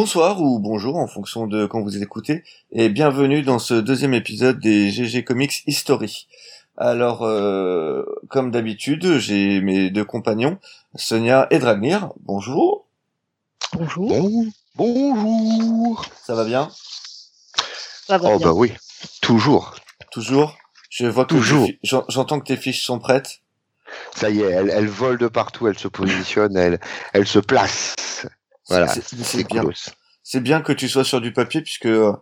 Bonsoir ou bonjour en fonction de quand vous écoutez et bienvenue dans ce deuxième épisode des GG Comics History. Alors, euh, comme d'habitude, j'ai mes deux compagnons, Sonia et Dragnir. Bonjour. Bonjour. bonjour. Ça va bien? Ça va Oh bien. bah oui, toujours. Toujours? Je vois que Toujours. j'entends que tes fiches sont prêtes. Ça y est, elle, elle vole de partout, elle se positionne, elle, elle se place. Voilà, C'est- bien. C'est bien que tu sois sur du papier puisque euh,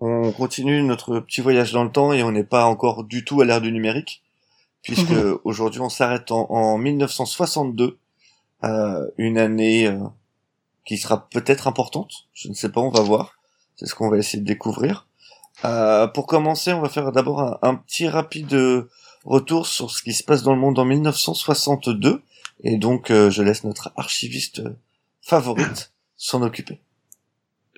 on continue notre petit voyage dans le temps et on n'est pas encore du tout à l'ère du numérique puisque Mhm. aujourd'hui on s'arrête en, en 1962, euh, une année euh, qui sera peut-être importante. Je ne sais pas, on va voir. C'est ce qu'on va essayer de découvrir. Euh, pour commencer, on va faire d'abord un, un petit rapide euh, retour sur ce qui se passe dans le monde en 1962 et donc euh, je laisse notre archiviste favorite s'en occuper.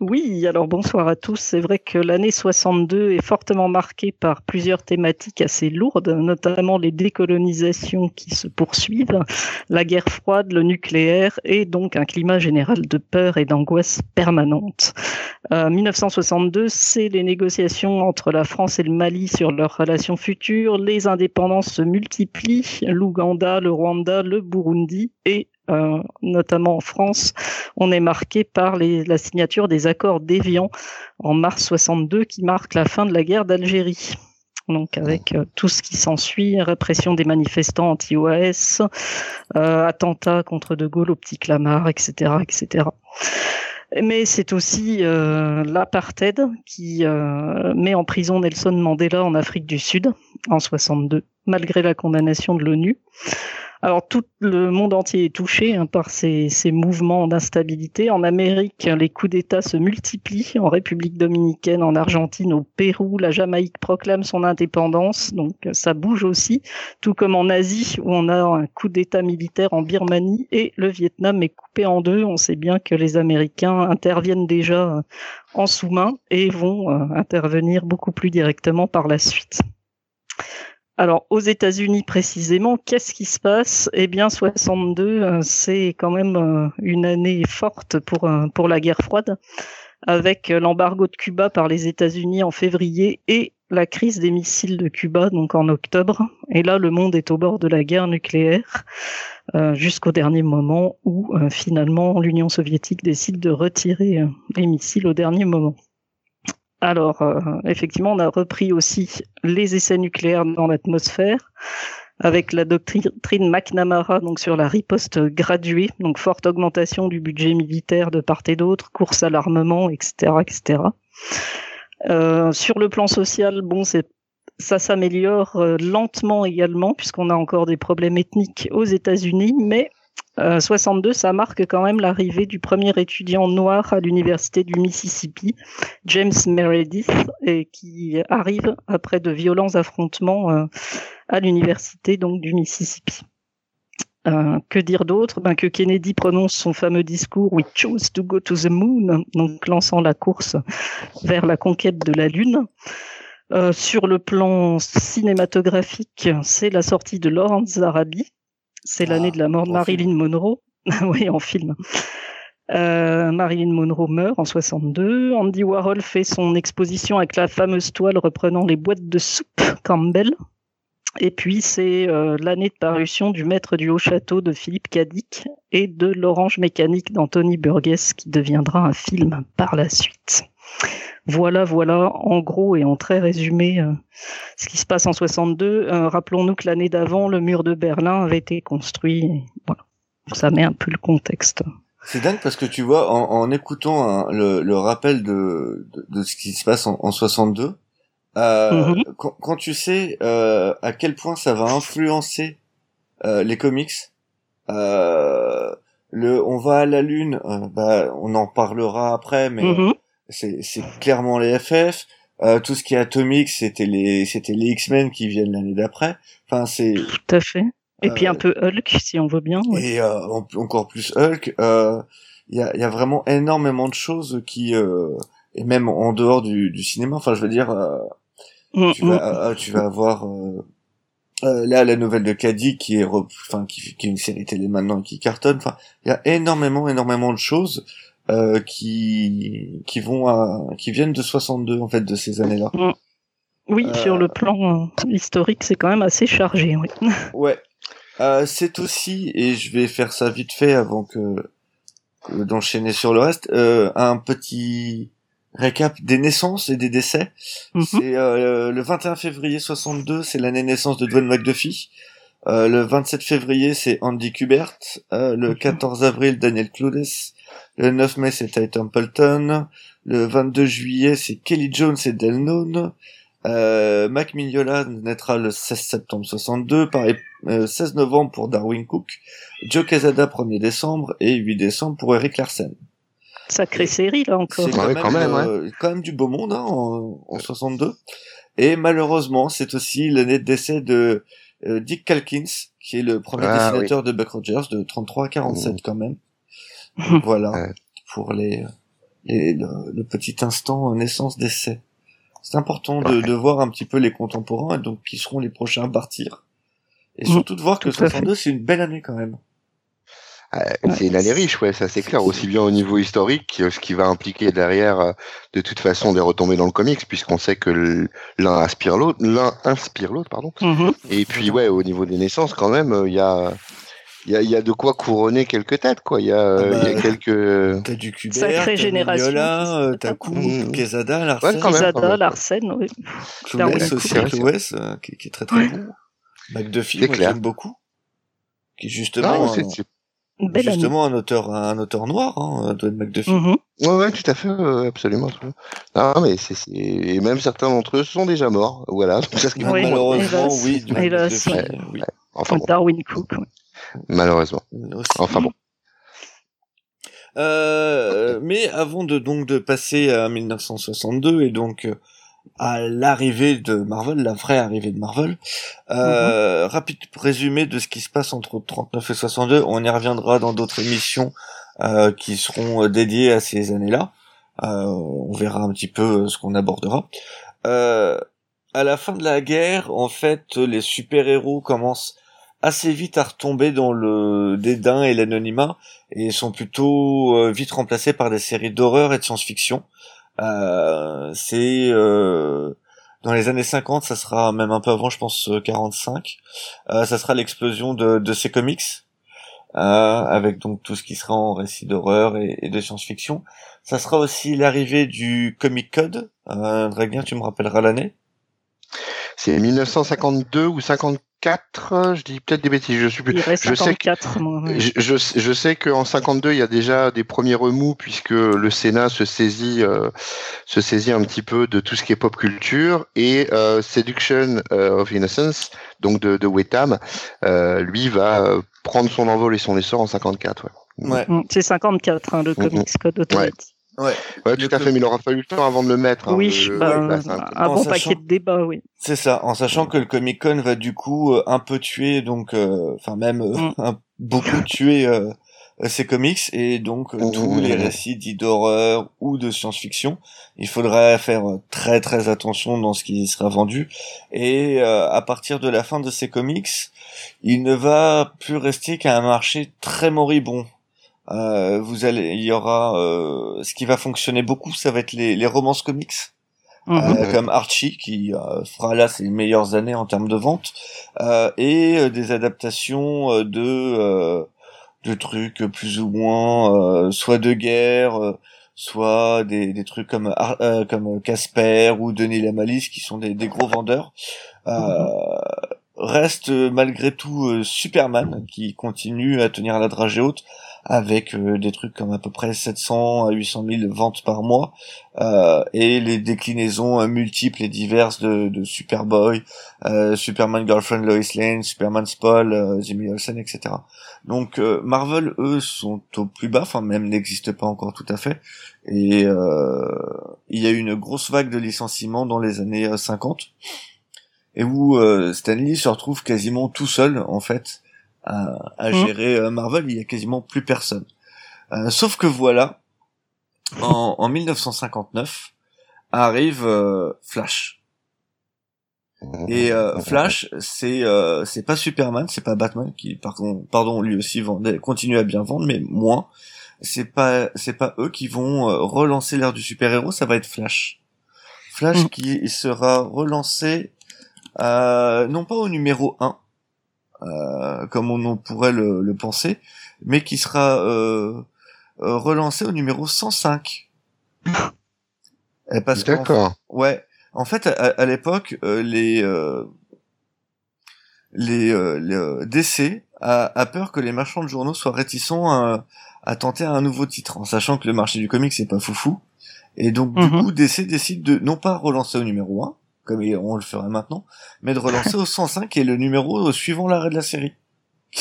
Oui, alors bonsoir à tous. C'est vrai que l'année 62 est fortement marquée par plusieurs thématiques assez lourdes, notamment les décolonisations qui se poursuivent, la guerre froide, le nucléaire et donc un climat général de peur et d'angoisse permanente. Euh, 1962, c'est les négociations entre la France et le Mali sur leurs relations futures. Les indépendances se multiplient, l'Ouganda, le Rwanda, le Burundi et euh, notamment en France, on est marqué par les, la signature des accords d'Évian en mars 62 qui marque la fin de la guerre d'Algérie. Donc avec euh, tout ce qui s'ensuit, répression des manifestants anti-OAS, euh, attentats contre De Gaulle au petit Clamart, etc., etc. Mais c'est aussi euh, l'apartheid qui met en prison Nelson Mandela en Afrique du Sud en 62, malgré la condamnation de l'ONU. Alors tout le monde entier est touché hein, par ces, mouvements d'instabilité. En Amérique, les coups d'État se multiplient. En République dominicaine, en Argentine, au Pérou, la Jamaïque proclame son indépendance. Donc ça bouge aussi. Tout comme en Asie, où on a un coup d'État militaire en Birmanie et le Vietnam est coupé en deux. On sait bien que les Américains interviennent déjà euh, en sous-main et vont euh, intervenir beaucoup plus directement par la suite. Alors, aux États-Unis précisément, qu'est-ce qui se passe? Eh bien, 62, euh, c'est quand même euh, une année forte pour euh, pour la guerre froide, avec l'embargo de Cuba par les États-Unis en février et la crise des missiles de Cuba donc en octobre. Et là, le monde est au bord de la guerre nucléaire jusqu'au dernier moment où finalement l'Union soviétique décide de retirer les missiles au dernier moment. Alors, euh, effectivement, on a repris aussi les essais nucléaires dans l'atmosphère avec la doctrine McNamara donc sur la riposte graduée, donc forte augmentation du budget militaire de part et d'autre, course à l'armement, etc., etc. Euh, sur le plan social, bon, ça s'améliore euh, lentement également puisqu'on a encore des problèmes ethniques aux États-Unis, mais euh, 62, ça marque quand même l'arrivée du premier étudiant noir à l'université du Mississippi, James Meredith, et qui arrive après de violents affrontements euh, à l'université donc du Mississippi. Euh, que dire d'autre? Ben, Que Kennedy prononce son fameux discours We choose to go to the moon, donc lançant la course vers la conquête de la Lune. Euh, sur le plan cinématographique, c'est la sortie de Lawrence Arabi. C'est Ah, l'année de la mort de Marilyn Monroe. oui, en film. Euh, Marilyn Monroe meurt en 62. Andy Warhol fait son exposition avec la fameuse toile reprenant les boîtes de soupe Campbell. Et puis c'est euh, l'année de parution du Maître du Haut Château de Philippe Cadic et de L'Orange Mécanique d'Anthony Burgess qui deviendra un film par la suite. Voilà, voilà, en gros et en très résumé, euh, ce qui se passe en 62. Euh, Rappelons-nous que l'année d'avant, le mur de Berlin avait été construit. voilà, ça met un peu le contexte. C'est dingue parce que tu vois, en, en écoutant hein, le, le rappel de, de, de ce qui se passe en, en 62, euh, Mhm. quand, quand tu sais à quel point ça va influencer les comics, le on va à la lune, bah, on en parlera après, mais Mhm. C'est clairement les FF. Euh, tout ce qui est atomique, c'était les c'était les X-Men qui viennent l'année d'après. Enfin, c'est Tout à fait. Et puis Euh, un peu Hulk, si on veut bien. ouais. et euh, en- encore plus Hulk. euh, Il y, a, y a vraiment énormément de choses qui euh, et même en dehors du, du cinéma. Enfin, je veux dire, euh, Mm, tu mm. vas euh, tu vas avoir là la nouvelle de Caddy qui est enfin qui, qui est une série télé maintenant et qui cartonne. Enfin, il y a énormément énormément de choses euh, qui qui vont à, qui viennent de 62 en fait de ces années-là. Oui, Euh, sur le plan euh, historique, c'est quand même assez chargé. Oui. Ouais. Euh, c'est aussi, et je vais faire ça vite fait avant que, que d'enchaîner sur le reste, euh, un petit récap des naissances et des décès. Mhm. C'est euh, le 21 février 62, c'est l'année naissance de Dwayne McDuffie. Euh, le 27 février, c'est Andy Kubert. Euh, le Mhm. 14 avril, Daniel Cloudes. Le 9 mai, c'est Ty Templeton. Le 22 juillet, c'est Kelly Jones et Del Known. Euh, Mac Mignola naîtra le 16 septembre 62, pareil, euh, 16 novembre pour Darwin Cook, Joe Quesada 1er décembre et 8 décembre pour Eric Larsen. Sacrée série, là encore. C'est quand, Ouais, quand même, euh, quand même du beau monde hein, en, en 62. Et malheureusement, c'est aussi l'année de décès de euh, Dick Calkins, qui est le premier Ah, dessinateur de Buck Rogers, de 33 à 47 quand même. voilà, Ouais. pour les, les- le, le petit instant naissance-décès. C'est important de, Ouais. de voir un petit peu les contemporains, et donc qui seront les prochains à partir. Et Mm, surtout de voir que tout à fait. 62, c'est une belle année quand même. Euh, c'est une année riche, ouais, ça c'est clair, aussi bien au niveau historique, que ce qui va impliquer derrière, euh, de toute façon, des retombées dans le comics, puisqu'on sait que l'un aspire l'autre, l'un inspire l'autre, pardon. Mhm. Et puis, ouais, au niveau des naissances, quand même, euh, il y a, il y a, il y a de quoi couronner quelques têtes, quoi. Il y a, euh, Ah bah, y a quelques. T'as du Kubert, Sacrée t'as génération Mignola, qui euh, prépare. t'as. Quesada, Larsen. Ouais, Quesada. Larsen, oui. Darwin aussi, ouais. Cloès, euh, qui, qui est très très Ouais. bon. McDuffie, moi j'aime beaucoup. Qui justement, Non, un, année. justement un auteur, un auteur noir, hein, Dwayne McDuffie. Mhm. ouais, ouais, tout à fait, ouais, absolument. Non, mais c'est, c'est, et même certains d'entre eux sont déjà morts, voilà. Donc, ça, c'est Oui, Malheureusement, oui, Hélas, ouais. oui. Enfin bon, Darwin Cook. Malheureusement. Aussi. Enfin bon. Euh, mais avant de donc de passer à 1962 et donc euh, à l'arrivée de Marvel, la vraie arrivée de Marvel, euh, rapide résumé de ce qui se passe entre 39 et 62. On y reviendra dans d'autres émissions euh, qui seront euh, dédiées à ces années-là. Euh, on verra un petit peu euh, ce qu'on abordera. Euh, à la fin de la guerre, en fait, les super-héros commencent assez vite à retomber dans le dédain et l'anonymat et sont plutôt euh, vite remplacés par des séries d'horreur et de science-fiction. Euh, c'est euh, dans les années 50, ça sera même un peu avant, je pense euh, 45. Euh, ça sera l'explosion de, de ces comics euh, avec donc tout ce qui sera en récit d'horreur et, de science-fiction. Ça sera aussi l'arrivée du Comic Code. Euh, Draguin, tu me rappelleras l'année. C'est 1952 ou 54, je dis peut-être des bêtises, je suis plus. Il reste Je sais que- 54, moi. oui. Je, je, sais- je sais qu'en 52, il y a déjà des premiers remous puisque le Sénat se saisit, euh, se saisit un petit peu de tout ce qui est pop culture et euh, Seduction euh, of Innocence, donc de, de Wetham, euh, lui va prendre son envol et son essor en 54. Ouais, Ouais. Mm, C'est 54, hein, le Mhm. Comics Code Authority. Ouais. Ouais tout à fait, mais il aura fallu le temps avant de le mettre. hein, Oui, le- bah, ouais, c'est un bon sachant- paquet de débats, oui. C'est ça, en sachant que le Comic Con va du coup euh, un peu tuer, donc, euh, enfin même euh, Mm. un- beaucoup tuer euh, ces comics et donc tous les récits dits d'horreur ou de science-fiction. Il faudrait faire très très attention dans ce qui sera vendu et euh, à partir de la fin de ces comics, il ne va plus rester qu'un marché très moribond. Euh, vous allez, il y aura euh, ce qui va fonctionner beaucoup, ça va être les, les romances comics. Mhm. Euh, comme Archie qui euh, fera là ses meilleures années en termes de vente. Euh, et euh, des adaptations euh, de euh, de trucs plus ou moins euh, soit de guerre euh, soit des, des trucs comme Ar- euh, comme Casper ou Denis la Malice qui sont des, des gros vendeurs. Euh, reste malgré tout euh, Superman qui continue à tenir la dragée haute avec euh, des trucs comme à peu près 700 à 800 000 ventes par mois euh, et les déclinaisons euh, multiples et diverses de, de Superboy, Superman Girlfriend Lois Lane, Superman euh, Jimmy Olsen, etc. Donc Marvel, eux, sont au plus bas, enfin même n'existent pas encore tout à fait. Et euh, il y a eu une grosse vague de licenciements dans les années euh, 50, et où euh, Stan Lee se retrouve quasiment tout seul, en fait, à, à Mhm. gérer euh, Marvel. Il y a quasiment plus personne. Euh, sauf que voilà, en, en 1959 arrive euh, Flash. Et euh, Flash, c'est euh, c'est pas Superman, c'est pas Batman qui par contre, pardon, lui aussi vendait, continue à bien vendre, mais moins. C'est pas c'est pas eux qui vont euh, relancer l'ère du super héros, ça va être Flash. Flash Mm. qui sera relancé euh, non pas au numéro 1 euh, comme on en pourrait le, le penser, mais qui sera euh, euh, relancé au numéro 105. Et parce qu'en D'accord. Ouais. En fait, à, à l'époque, euh, les euh, les, euh, les, euh, DC a, a peur que les marchands de journaux soient réticents à, à tenter un nouveau titre, en sachant que le marché du comic c'est pas foufou. Et donc du Mhm. coup, DC décide de non pas relancer au numéro 1, comme on le ferait maintenant, mais de relancer au 105 qui est le numéro suivant l'arrêt de la série.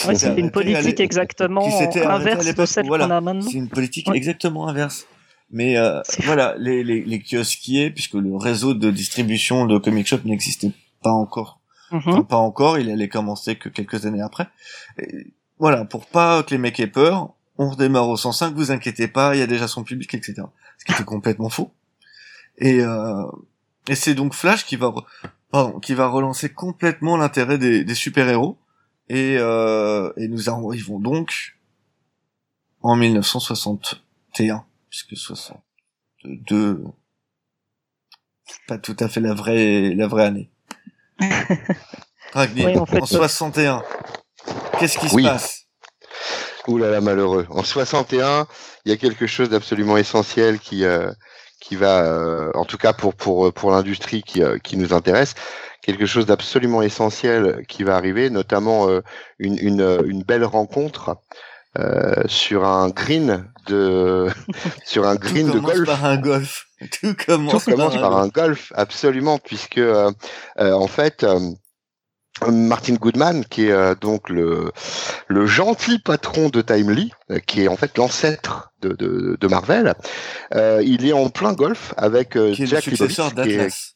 Ouais, une politique exactement inverse de celle voilà. qu'on a maintenant. C'est une politique Ouais. exactement inverse. Mais euh, voilà, les, les, les kiosquiers, puisque le réseau de distribution de comic shop n'existait pas encore, Mhm. enfin, pas encore, il allait commencer que quelques années après. Et voilà, pour pas que les mecs aient peur, on redémarre au 105, vous inquiétez pas, il y a déjà son public, etc. Ce qui était complètement faux. Et, euh, et c'est donc Flash qui va, pardon, qui va relancer complètement l'intérêt des, des super-héros. Et, euh, et nous arrivons donc en 1961, puisque 62, c'est pas tout à fait la vraie, la vraie année. Ragnar, Oui, en fait, en 61, qu'est-ce qui se passe? Ouh là là, malheureux. En 61, il y a quelque chose d'absolument essentiel qui euh, qui va, euh, en tout cas pour pour pour l'industrie qui euh, qui nous intéresse, quelque chose d'absolument essentiel qui va arriver, notamment euh, une une euh, une belle rencontre euh, sur un green de sur un Tout green de commence golf. par un golf. Tout commence, Tout commence par golf. un golf, absolument, puisque euh, euh, en fait, euh, Martin Goodman, qui est euh, donc le, le gentil patron de Timely, euh, qui est en fait l'ancêtre de, de, de Marvel, euh, il est en plein golf avec euh, Qui est le Jack successeur d'Atlas.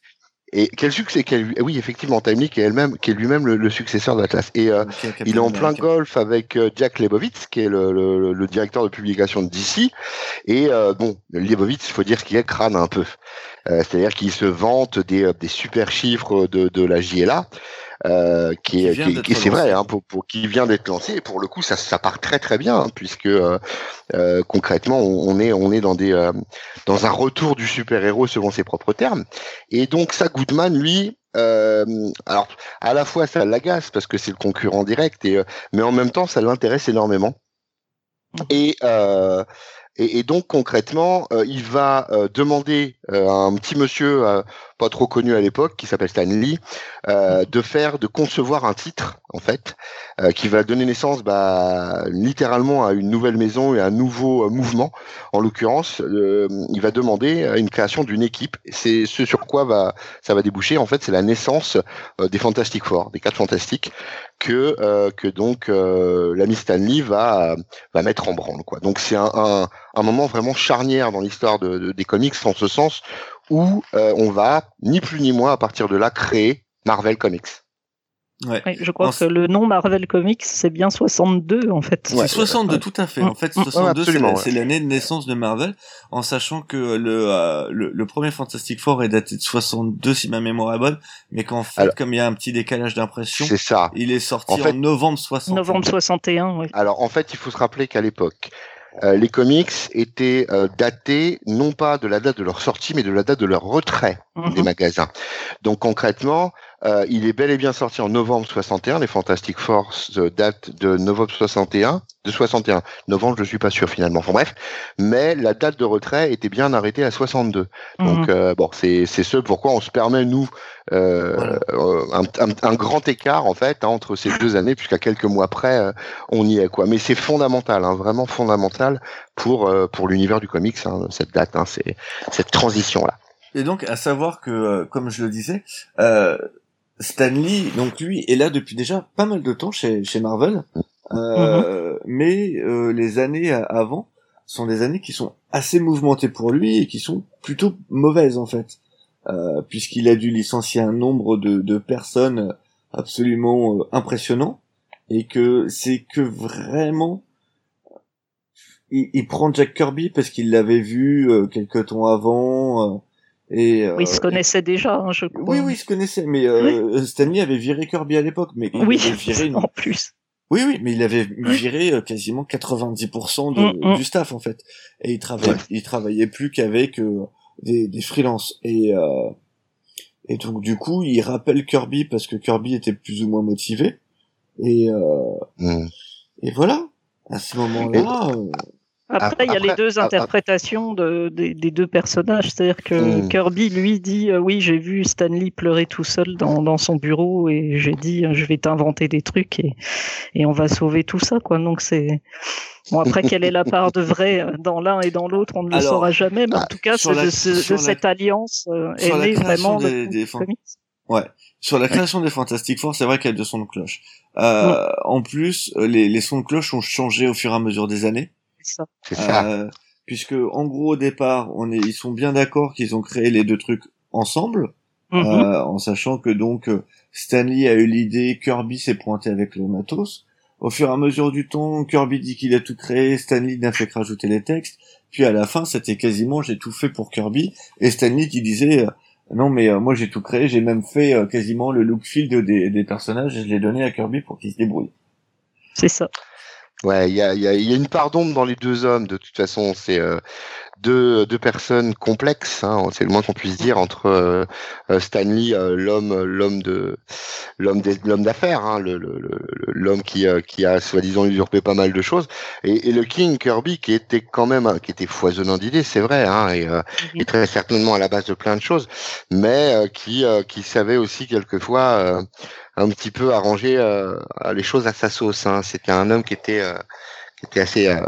et quel succès quel, oui effectivement Timely qui est elle-même qui est lui-même le, le successeur d'Atlas et euh, il est en plein golf avec euh, Jack Leibowitz, qui est le, le, le directeur de publication de DC. Et euh, bon, Leibowitz, il faut dire qu'il est crâne un peu. Euh, C'est-à-dire qu'il se vante des, euh, des super chiffres de, de la JLA. Euh, qui Qui c'est vrai, hein, pour, pour qui vient d'être lancé. Et pour le coup, ça, ça part très très bien, hein, puisque euh, euh, concrètement, on, est on est dans des dans un retour du super héros selon ses propres termes. Et donc ça, Goodman, lui, euh, alors à la fois ça l'agace parce que c'est le concurrent direct, et mais en même temps ça l'intéresse énormément. Et, euh, et, et donc concrètement, euh, il va euh, demander euh, à un petit monsieur pas trop connu à l'époque qui s'appelle Stan Lee euh, de faire, de concevoir un titre en fait euh, qui va donner naissance bah, littéralement à une nouvelle maison et à un nouveau euh, mouvement. En l'occurrence, il va demander une création d'une équipe. C'est ce sur quoi va ça va déboucher. En fait, c'est la naissance des Fantastic Four, des quatre Fantastiques que que donc l'ami Stan Lee va va mettre en branle quoi. Donc c'est un, un, un moment vraiment charnière dans l'histoire de, de- des comics en ce sens où euh, on va ni plus ni moins à partir de là créer Marvel Comics. Ouais. Oui, je crois En- que le nom Marvel Comics, c'est bien 62 en fait. C'est 62, tout à fait. En fait, Mm. 62, c'est absolument, la- ouais. c'est l'année de naissance de Marvel, en sachant que le, euh, le, le premier Fantastic Four est daté de 62, si ma mémoire est bonne, mais qu'en fait, Alors- comme il y a un petit décalage d'impression, C'est ça. il est sorti En fait- en novembre 60. Novembre 61, oui. Alors en fait, il faut se rappeler qu'à l'époque, euh, les comics étaient euh, datés non pas de la date de leur sortie, mais de la date de leur retrait Mhm. des magasins. Donc concrètement, euh, il est bel et bien sorti en novembre 61. Les Fantastic Four euh, datent de novembre 61, de 61. Novembre, je suis pas sûr finalement. Enfin bref, mais la date de retrait était bien arrêtée à 62. Donc Mhm. euh, bon, c'est c'est ce pourquoi on se permet nous euh, euh, un, un- un grand écart en fait hein, entre ces deux années, puisqu'à quelques mois près, euh, on y est quoi. Mais c'est fondamental, hein, vraiment fondamental pour pour l'univers du comics hein, cette date, hein, c'est cette transition là. Et donc, à savoir que, comme je le disais, euh, Stan Lee, donc lui, est là depuis déjà pas mal de temps chez, chez Marvel, euh, mais euh, les années avant sont des années qui sont assez mouvementées pour lui et qui sont plutôt mauvaises en fait, euh, puisqu'il a dû licencier un nombre de, de personnes absolument euh, impressionnant et que c'est que vraiment il, il prend Jack Kirby parce qu'il l'avait vu euh, quelque temps avant euh, Et, oui, ils se connaissaient déjà, hein, je crois. Oui, oui, ils se connaissaient, mais euh, Stanley avait viré Kirby à l'époque, mais il oui, avait viré une... en plus. Oui, oui, mais il avait viré euh, quasiment 90% de, Mm, mm. du staff en fait, et il travaillait, il travaillait plus qu'avec euh, des, des freelances. Et euh, et donc du coup, il rappelle Kirby parce que Kirby était plus ou moins motivé. Et euh, Mm. et voilà. À ce moment-là, euh, Après, il y a les deux interprétations de, des, des deux personnages. C'est-à-dire que Hmm. Kirby, lui, dit euh, Oui, j'ai vu Stanley pleurer tout seul dans, dans son bureau et j'ai dit euh, Je vais t'inventer des trucs et, et on va sauver tout ça. quoi. Donc, c'est. Bon, après, quelle est la part de vrai euh, dans l'un et dans l'autre On ne le Alors, saura jamais. Mais en ah, tout cas, la- de, ce- de la- cette alliance euh, est sur la né création vraiment des- le des fan- comics. Ouais. Sur la création des Fantastic Four, c'est vrai qu'il y a deux sons de cloche. Euh, En plus, euh, les, les sons de cloche ont changé au fur et à mesure des années. C'est ça. Euh, puisque en gros au départ, on est, ils sont bien d'accord qu'ils ont créé les deux trucs ensemble, Mhm. euh, en sachant que donc euh, Stanley a eu l'idée, Kirby s'est pointé avec le matos. Au fur et à mesure du temps, Kirby dit qu'il a tout créé, Stanley n'a fait que rajouter les textes. Puis à la fin, c'était quasiment j'ai tout fait pour Kirby, et Stanley qui disait euh, non mais euh, moi j'ai tout créé, j'ai même fait euh, quasiment le look field des, des personnages et je l'ai donné à Kirby pour qu'il se débrouille. C'est ça. Ouais, il y a, y, a, y a une part d'ombre dans les deux hommes. De toute façon, c'est euh, deux, deux personnes complexes. Hein, c'est le moins qu'on puisse dire entre euh, euh, Stanley, euh, l'homme, l'homme de, l'homme l'homme d'affaires, hein, le, le, le- l'homme qui, euh, qui a soi-disant usurpé pas mal de choses, et, et le King Kirby qui était quand même, qui était foisonnant d'idées, c'est vrai, hein, et, euh, Mhm. et très certainement à la base de plein de choses, mais euh, qui, euh, qui savait aussi quelquefois. Un petit peu arranger euh, les choses à sa sauce. Hein. C'était un homme qui était euh, qui était assez euh,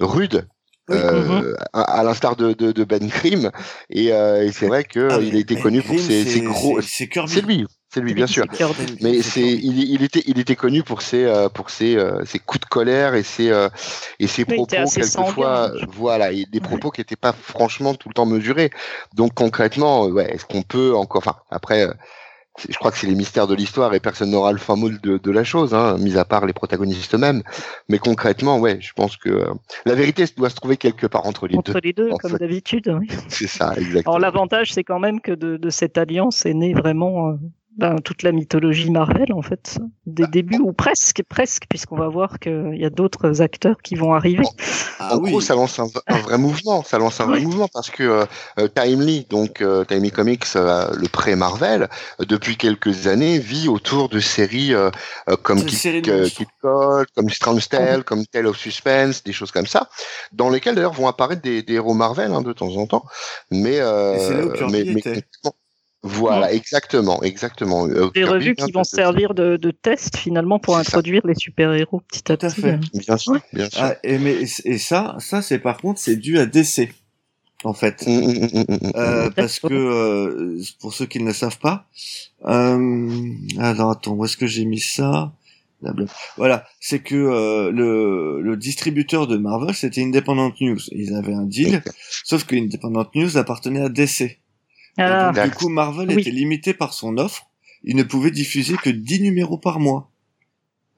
rude. Oui. euh, à, à l'instar de, de, de Ben Grimm et, euh, et c'est vrai que Ah, il a été mais connu pour ses, ses gros c'est- lui c'est lui bien sûr Kirby. mais c'est il, il était il était connu pour ses euh, pour ses, euh, ses coups de colère et ses euh, et ses propos quelquefois euh, voilà et des propos qui étaient pas franchement tout le temps mesurés donc concrètement ouais est-ce qu'on peut encore enfin après euh, je crois que c'est les mystères de l'histoire et personne n'aura le fin mot de, de la chose, hein, mis à part les protagonistes eux-mêmes. Mais concrètement, ouais, je pense que euh, la vérité doit se trouver quelque part entre les Entre deux. les deux, comme d'habitude. oui. C'est ça, exactement. Alors l'avantage, c'est quand même que de, de cette alliance est née vraiment euh, ben, toute la mythologie Marvel, en fait, des Bah, débuts, ou presque, presque, puisqu'on va voir qu'il y a d'autres acteurs qui vont arriver. Ah en oui. gros, ça lance un, un vrai mouvement. Ça lance un vrai Oui. mouvement parce que euh, euh, Timely, donc euh, Timely Comics, euh, le pré-Marvel, euh, depuis quelques années, vit autour de séries comme Kid, euh. Kid Cole, comme Strange Tale, comme Tale of Suspense, des choses comme ça, dans lesquelles d'ailleurs vont apparaître des, des héros Marvel hein, de temps en temps. Mais, euh, Et là où Kirby mais, mais voilà, exactement, exactement. Euh, Des Kirby revues qui vont servir de, de test finalement pour ça. introduire les super-héros petit à Tout à petit. fait. Bien sûr, Ouais. bien sûr. Ah, et, mais, et ça, ça c'est par contre, c'est dû à DC, en fait. Hum, hum, hum. Euh, parce que, euh, pour ceux qui ne le savent pas, euh, alors attends, où est-ce que j'ai mis ça? Voilà, c'est que euh, le, le distributeur de Marvel, c'était Independent News. Ils avaient un deal, sauf que Independent News appartenait à DC. Et Ah, donc, du coup, Marvel Oui. était limité par son offre. Il ne pouvait diffuser que 10 numéros par mois.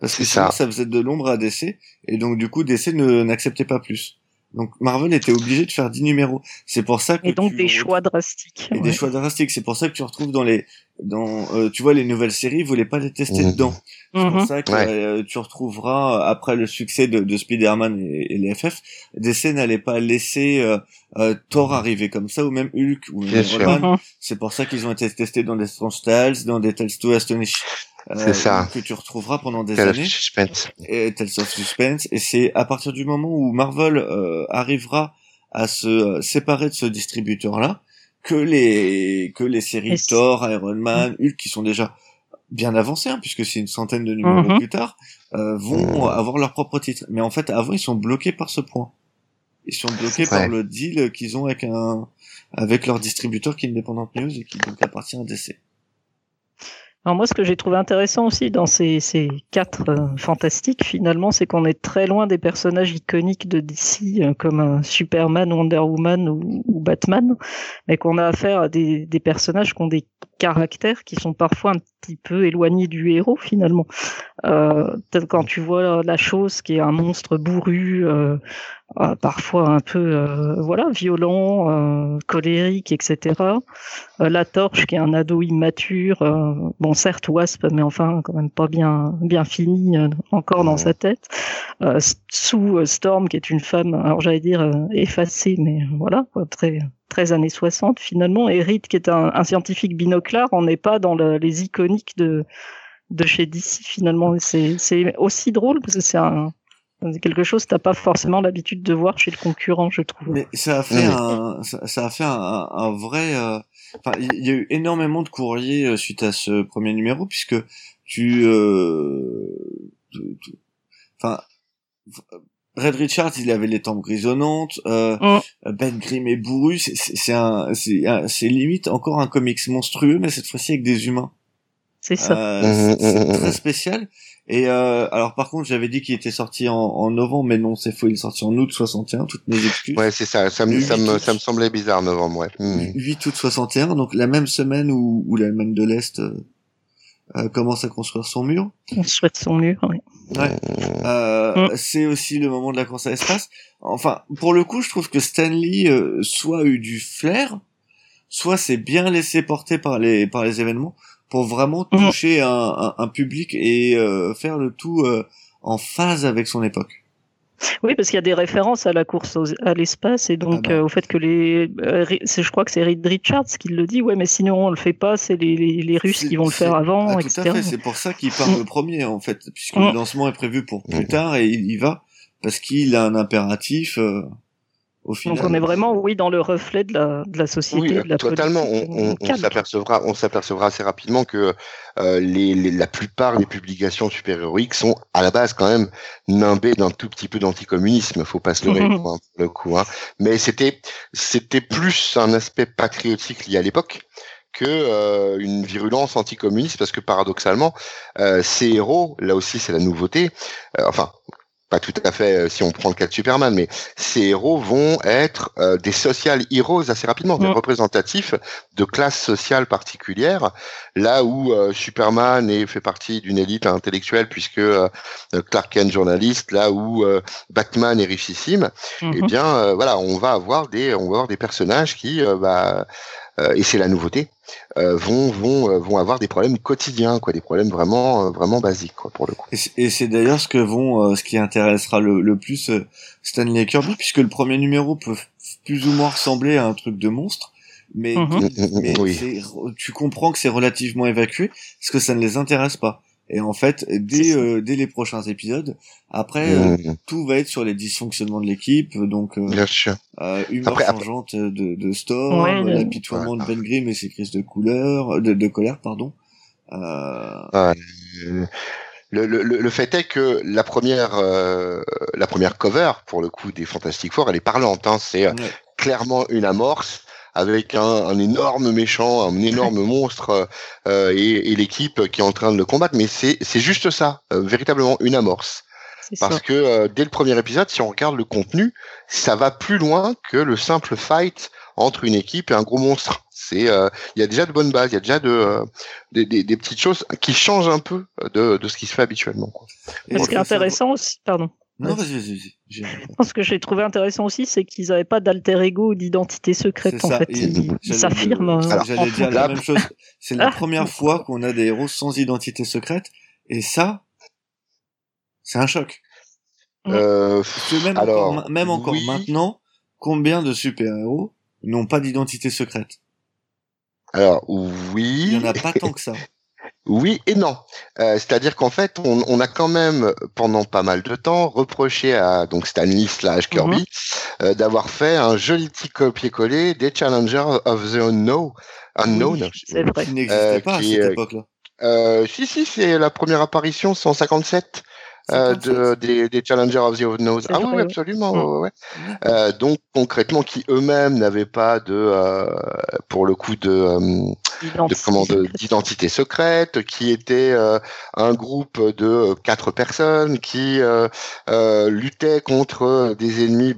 Parce que sinon, ça. ça faisait de l'ombre à DC. Et donc, du coup, DC ne, n'acceptait pas plus. Donc, Marvel était obligé de faire 10 numéros. C'est pour ça que et donc tu des choix drastiques. et ouais. des choix drastiques. C'est pour ça que tu retrouves dans les, dans, euh, tu vois, les nouvelles séries, ils voulaient pas les tester Mhm. dedans. C'est pour Mhm. ça que Ouais. euh, tu retrouveras après le succès de, de Spider-Man et, et les FF, DC n'allait pas laisser euh, euh, Thor arriver comme ça ou même Hulk ou même Bien Iron sûr. Man. Mhm. C'est pour ça qu'ils ont été testés dans des Strange Tales, dans des Tales to Astonish. euh, C'est ça. Que tu retrouveras pendant des Tale of années Suspense. et Tales of Suspense. Et c'est à partir du moment où Marvel euh, arrivera à se euh, séparer de ce distributeur-là que les que les séries Thor, Iron Man, Hulk qui sont déjà bien avancées, hein, puisque c'est une centaine de numéros Mhm. plus tard, euh, vont avoir leur propre titre. Mais en fait, avant, ils sont bloqués par ce point. Ils sont bloqués par le deal qu'ils ont avec un avec leur distributeur qui est Independent News et qui donc appartient à DC. Alors moi, ce que j'ai trouvé intéressant aussi dans ces, ces quatre euh, fantastiques, finalement, c'est qu'on est très loin des personnages iconiques de DC, euh, comme Superman, Wonder Woman ou, ou Batman, mais qu'on a affaire à des, des personnages qui ont des caractères qui sont parfois un petit peu éloignés du héros finalement. Euh, quand tu vois la chose qui est un monstre bourru, euh, euh, parfois un peu euh, voilà violent, euh, colérique, etc. la torche qui est un ado immature, bon certes Wasp, mais enfin quand même pas bien bien fini encore dans sa tête. sous Storm qui est une femme, alors j'allais dire effacée, mais voilà très très années 60 finalement. Et Reed qui est un, un scientifique binoclard, on n'est pas dans le, les iconiques de de chez DC finalement. C'est c'est aussi drôle parce que c'est un quelque chose que t'as pas forcément l'habitude de voir chez le concurrent, je trouve. Mais ça a fait un, ça, a fait un, un vrai. Euh, enfin, il y a eu énormément de courriers euh, suite à ce premier numéro puisque tu, euh, enfin, Red Richards, il avait les tempes grisonnantes. Euh, mm. Ben Grimm est bourru. C'est un, c'est limite encore un comics monstrueux, mais cette fois-ci avec des humains. C'est ça. Euh, c'est très spécial. Et euh, alors par contre, j'avais dit qu'il était sorti en, en, novembre, mais non, c'est faux, il est sorti en août 61, toutes mes excuses. Ouais, c'est ça, ça me, ça, me, ça me semblait bizarre, novembre, ouais. 8 hmm. août 61, donc la même semaine où, où l'Allemagne de l'Est euh, euh, commence à construire son mur. On souhaite son mur, oui. Ouais. Euh, mm. C'est aussi le moment de la course à l'espace. Enfin, pour le coup, je trouve que Stanley euh, soit eu du flair, soit s'est bien laissé porter par les par les événements pour vraiment mm. toucher un, un, public et euh, faire le tout euh, en phase avec son époque. Oui, parce qu'il y a des références à la course à l'espace et donc ah euh, au fait que les, je crois que c'est Reed Richards qui le dit. Ouais, mais sinon on le fait pas, c'est les, les, les, Russes qui vont le faire avant, ah, tout À fait, c'est pour ça qu'il part mm. le premier en fait, puisque le lancement est prévu pour plus tard et il y va parce qu'il a un impératif. Donc on est vraiment, oui, dans le reflet de la, de la société. de la totalement. On, on, s'apercevra, on s'apercevra assez rapidement que euh, les, la plupart des publications super-héroïques sont à la base quand même nimbées d'un tout petit peu d'anticommunisme. Faut pas se leurrer mhm. pour le coup. Hein. Mais c'était, c'était plus un aspect patriotique lié à l'époque que euh, une virulence anticommuniste parce que paradoxalement euh, ces héros là aussi c'est la nouveauté euh, enfin pas tout à fait euh, si on prend le cas de Superman, mais ces héros vont être euh, des social heroes assez rapidement, des représentatifs de classes sociales particulières, là où euh, Superman est, fait partie d'une élite intellectuelle puisque Clark Kent journaliste, là où Batman est richissime, et eh mm-hmm. bien voilà, on va avoir des on va avoir des personnages qui bah, et c'est la nouveauté, euh, vont vont euh, vont avoir des problèmes quotidiens, quoi, des problèmes vraiment euh, vraiment basiques, quoi, pour le coup. Et c'est d'ailleurs ce que vont, ce qui intéressera le, le plus Stanley Kirby, puisque le premier numéro peut plus ou moins ressembler à un truc de monstre, mais, mhm. mais oui. tu comprends que c'est relativement évacué, parce que ça ne les intéresse pas. Et en fait, dès, euh, dès les prochains épisodes, après, euh, mmh. tout va être sur les dysfonctionnements de l'équipe, donc euh, Bien sûr. Euh, humeur changeante de, de Storm, l'apitoiement de Ben Grimm et ses crises de couleur, de, de colère, pardon. Le, le, le, fait est que la première, la première cover, pour le coup, des Fantastic Four, elle est parlante. Hein, c'est clairement une amorce avec un, un, énorme méchant, un énorme monstre euh, et, et l'équipe qui est en train de le combattre. Mais c'est juste ça, euh, véritablement une amorce. Parce que euh, dès le premier épisode, si on regarde le contenu, ça va plus loin que le simple fight entre une équipe et un gros monstre. C'est, il y a déjà de bonnes bases, il y a déjà de, des, des, petites choses qui changent un peu de, de ce qui se fait habituellement. Quoi. ce qui est intéressant aussi, pardon. Non, vas-y, vas-y. Ce que j'ai trouvé intéressant aussi, c'est qu'ils n'avaient pas d'alter ego ou d'identité secrète. En fait, ils s'affirment. J'allais dire la même chose. C'est la ah. première fois qu'on a des héros sans identité secrète, et ça, c'est un choc. Euh, même encore, même encore maintenant, combien de super-héros n'ont pas d'identité secrète? Alors oui. Il y en a pas tant que ça. Oui et non. Euh, c'est-à-dire qu'en fait, on, a quand même pendant pas mal de temps reproché à donc Stanley slash Kirby mhm. euh, d'avoir fait un joli petit copier-coller des Challengers of the Unknown. unknown c'est vrai. Qui n'existait pas à cette époque-là. Euh, si si, c'est la première apparition 157. Euh, de, des, des Challengers of the Unknown. Ah oui, absolument. Ouais. Euh, donc concrètement, qui eux-mêmes n'avaient pas de, euh, pour le coup de d'identité secrète, qui était euh, un groupe de quatre personnes qui euh, euh, luttait contre des ennemis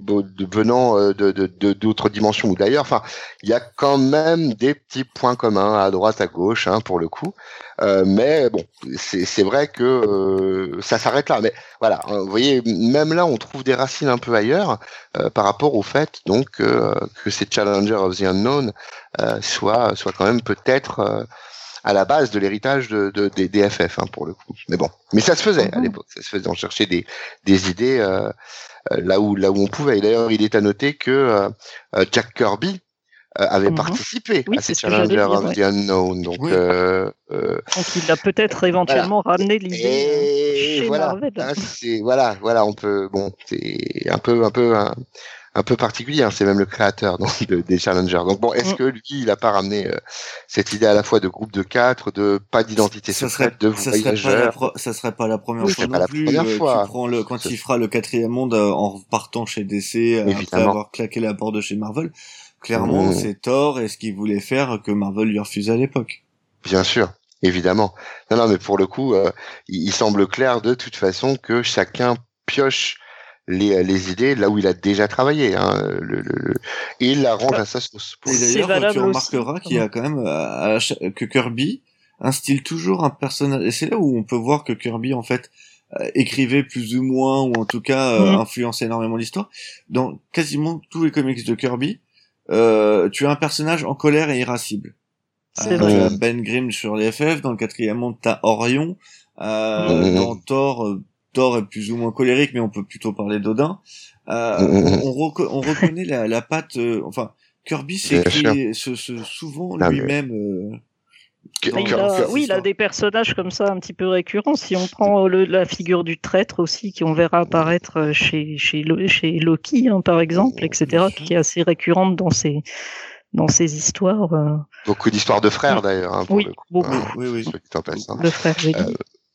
venant de d'autres dimensions ou d'ailleurs. Enfin, il y a quand même des petits points communs à droite, à gauche, hein, pour le coup. mais bon, c'est vrai que ça s'arrête là. Mais voilà, hein, vous voyez, même là, on trouve des racines un peu ailleurs par rapport au fait donc que ces Challenger of the Unknown euh, soit, soit quand même peut-être euh, à la base de l'héritage de, de, des DFF hein, pour le coup. Mais bon, mais ça se faisait à mhm. l'époque, ça se faisait. On cherchait des, des idées euh, là où là où on pouvait. D'ailleurs, il est à noter que Jack Kirby avait mhm. participé à ces Challenger of the Unknown. Donc, euh, donc il a peut-être éventuellement ramené l'idée chez voilà, Marvel. Hein, voilà, voilà, on peut. Bon, c'est un peu un peu un, un peu particulier. Hein, c'est même le créateur donc, des challengers. Donc bon, est-ce mm. que lui, il a pas ramené euh, cette idée à la fois de groupe de quatre, de pas d'identité secrète, de voyageurs serait Ça serait pas la première fois non plus. Première euh, fois. Tu prends le quand il fera le quatrième monde euh, en partant chez DC après avoir claqué la porte de chez Marvel. Clairement, mm. c'est Thor et ce qu'il voulait faire que Marvel lui refusait à l'époque. Bien sûr. Évidemment. Non, non, mais pour le coup, il semble clair de toute façon que chacun pioche les, les idées là où il a déjà travaillé. Hein, le, le, et il l'arrange à sa sauce. Et d'ailleurs, tu remarqueras qu'il y a quand même euh, que Kirby instille toujours un personnage. Et c'est là où on peut voir que Kirby en fait euh, écrivait plus ou moins ou en tout cas euh, mhm. influençait énormément l'histoire. Dans quasiment tous les comics de Kirby, euh, tu as un personnage en colère et irascible. Euh, tu as Ben Grimm sur les FF, dans le quatrième monde, t'as Orion, euh, mhm. dans Thor, Thor est plus ou moins colérique, mais on peut plutôt parler d'Odin. Euh, on, on, reconnaît la, la patte. Euh, enfin, Kirby s'écrit souvent lui-même. Euh, oui, il a des personnages comme ça un petit peu récurrents. Si on prend le, la figure du traître aussi, qu'on verra apparaître chez, chez, chez Loki, hein, par exemple, etc., qui est assez récurrente dans ces, dans ces histoires. Beaucoup d'histoires de frères d'ailleurs. Hein, oui, beaucoup. oui, oui, De frères,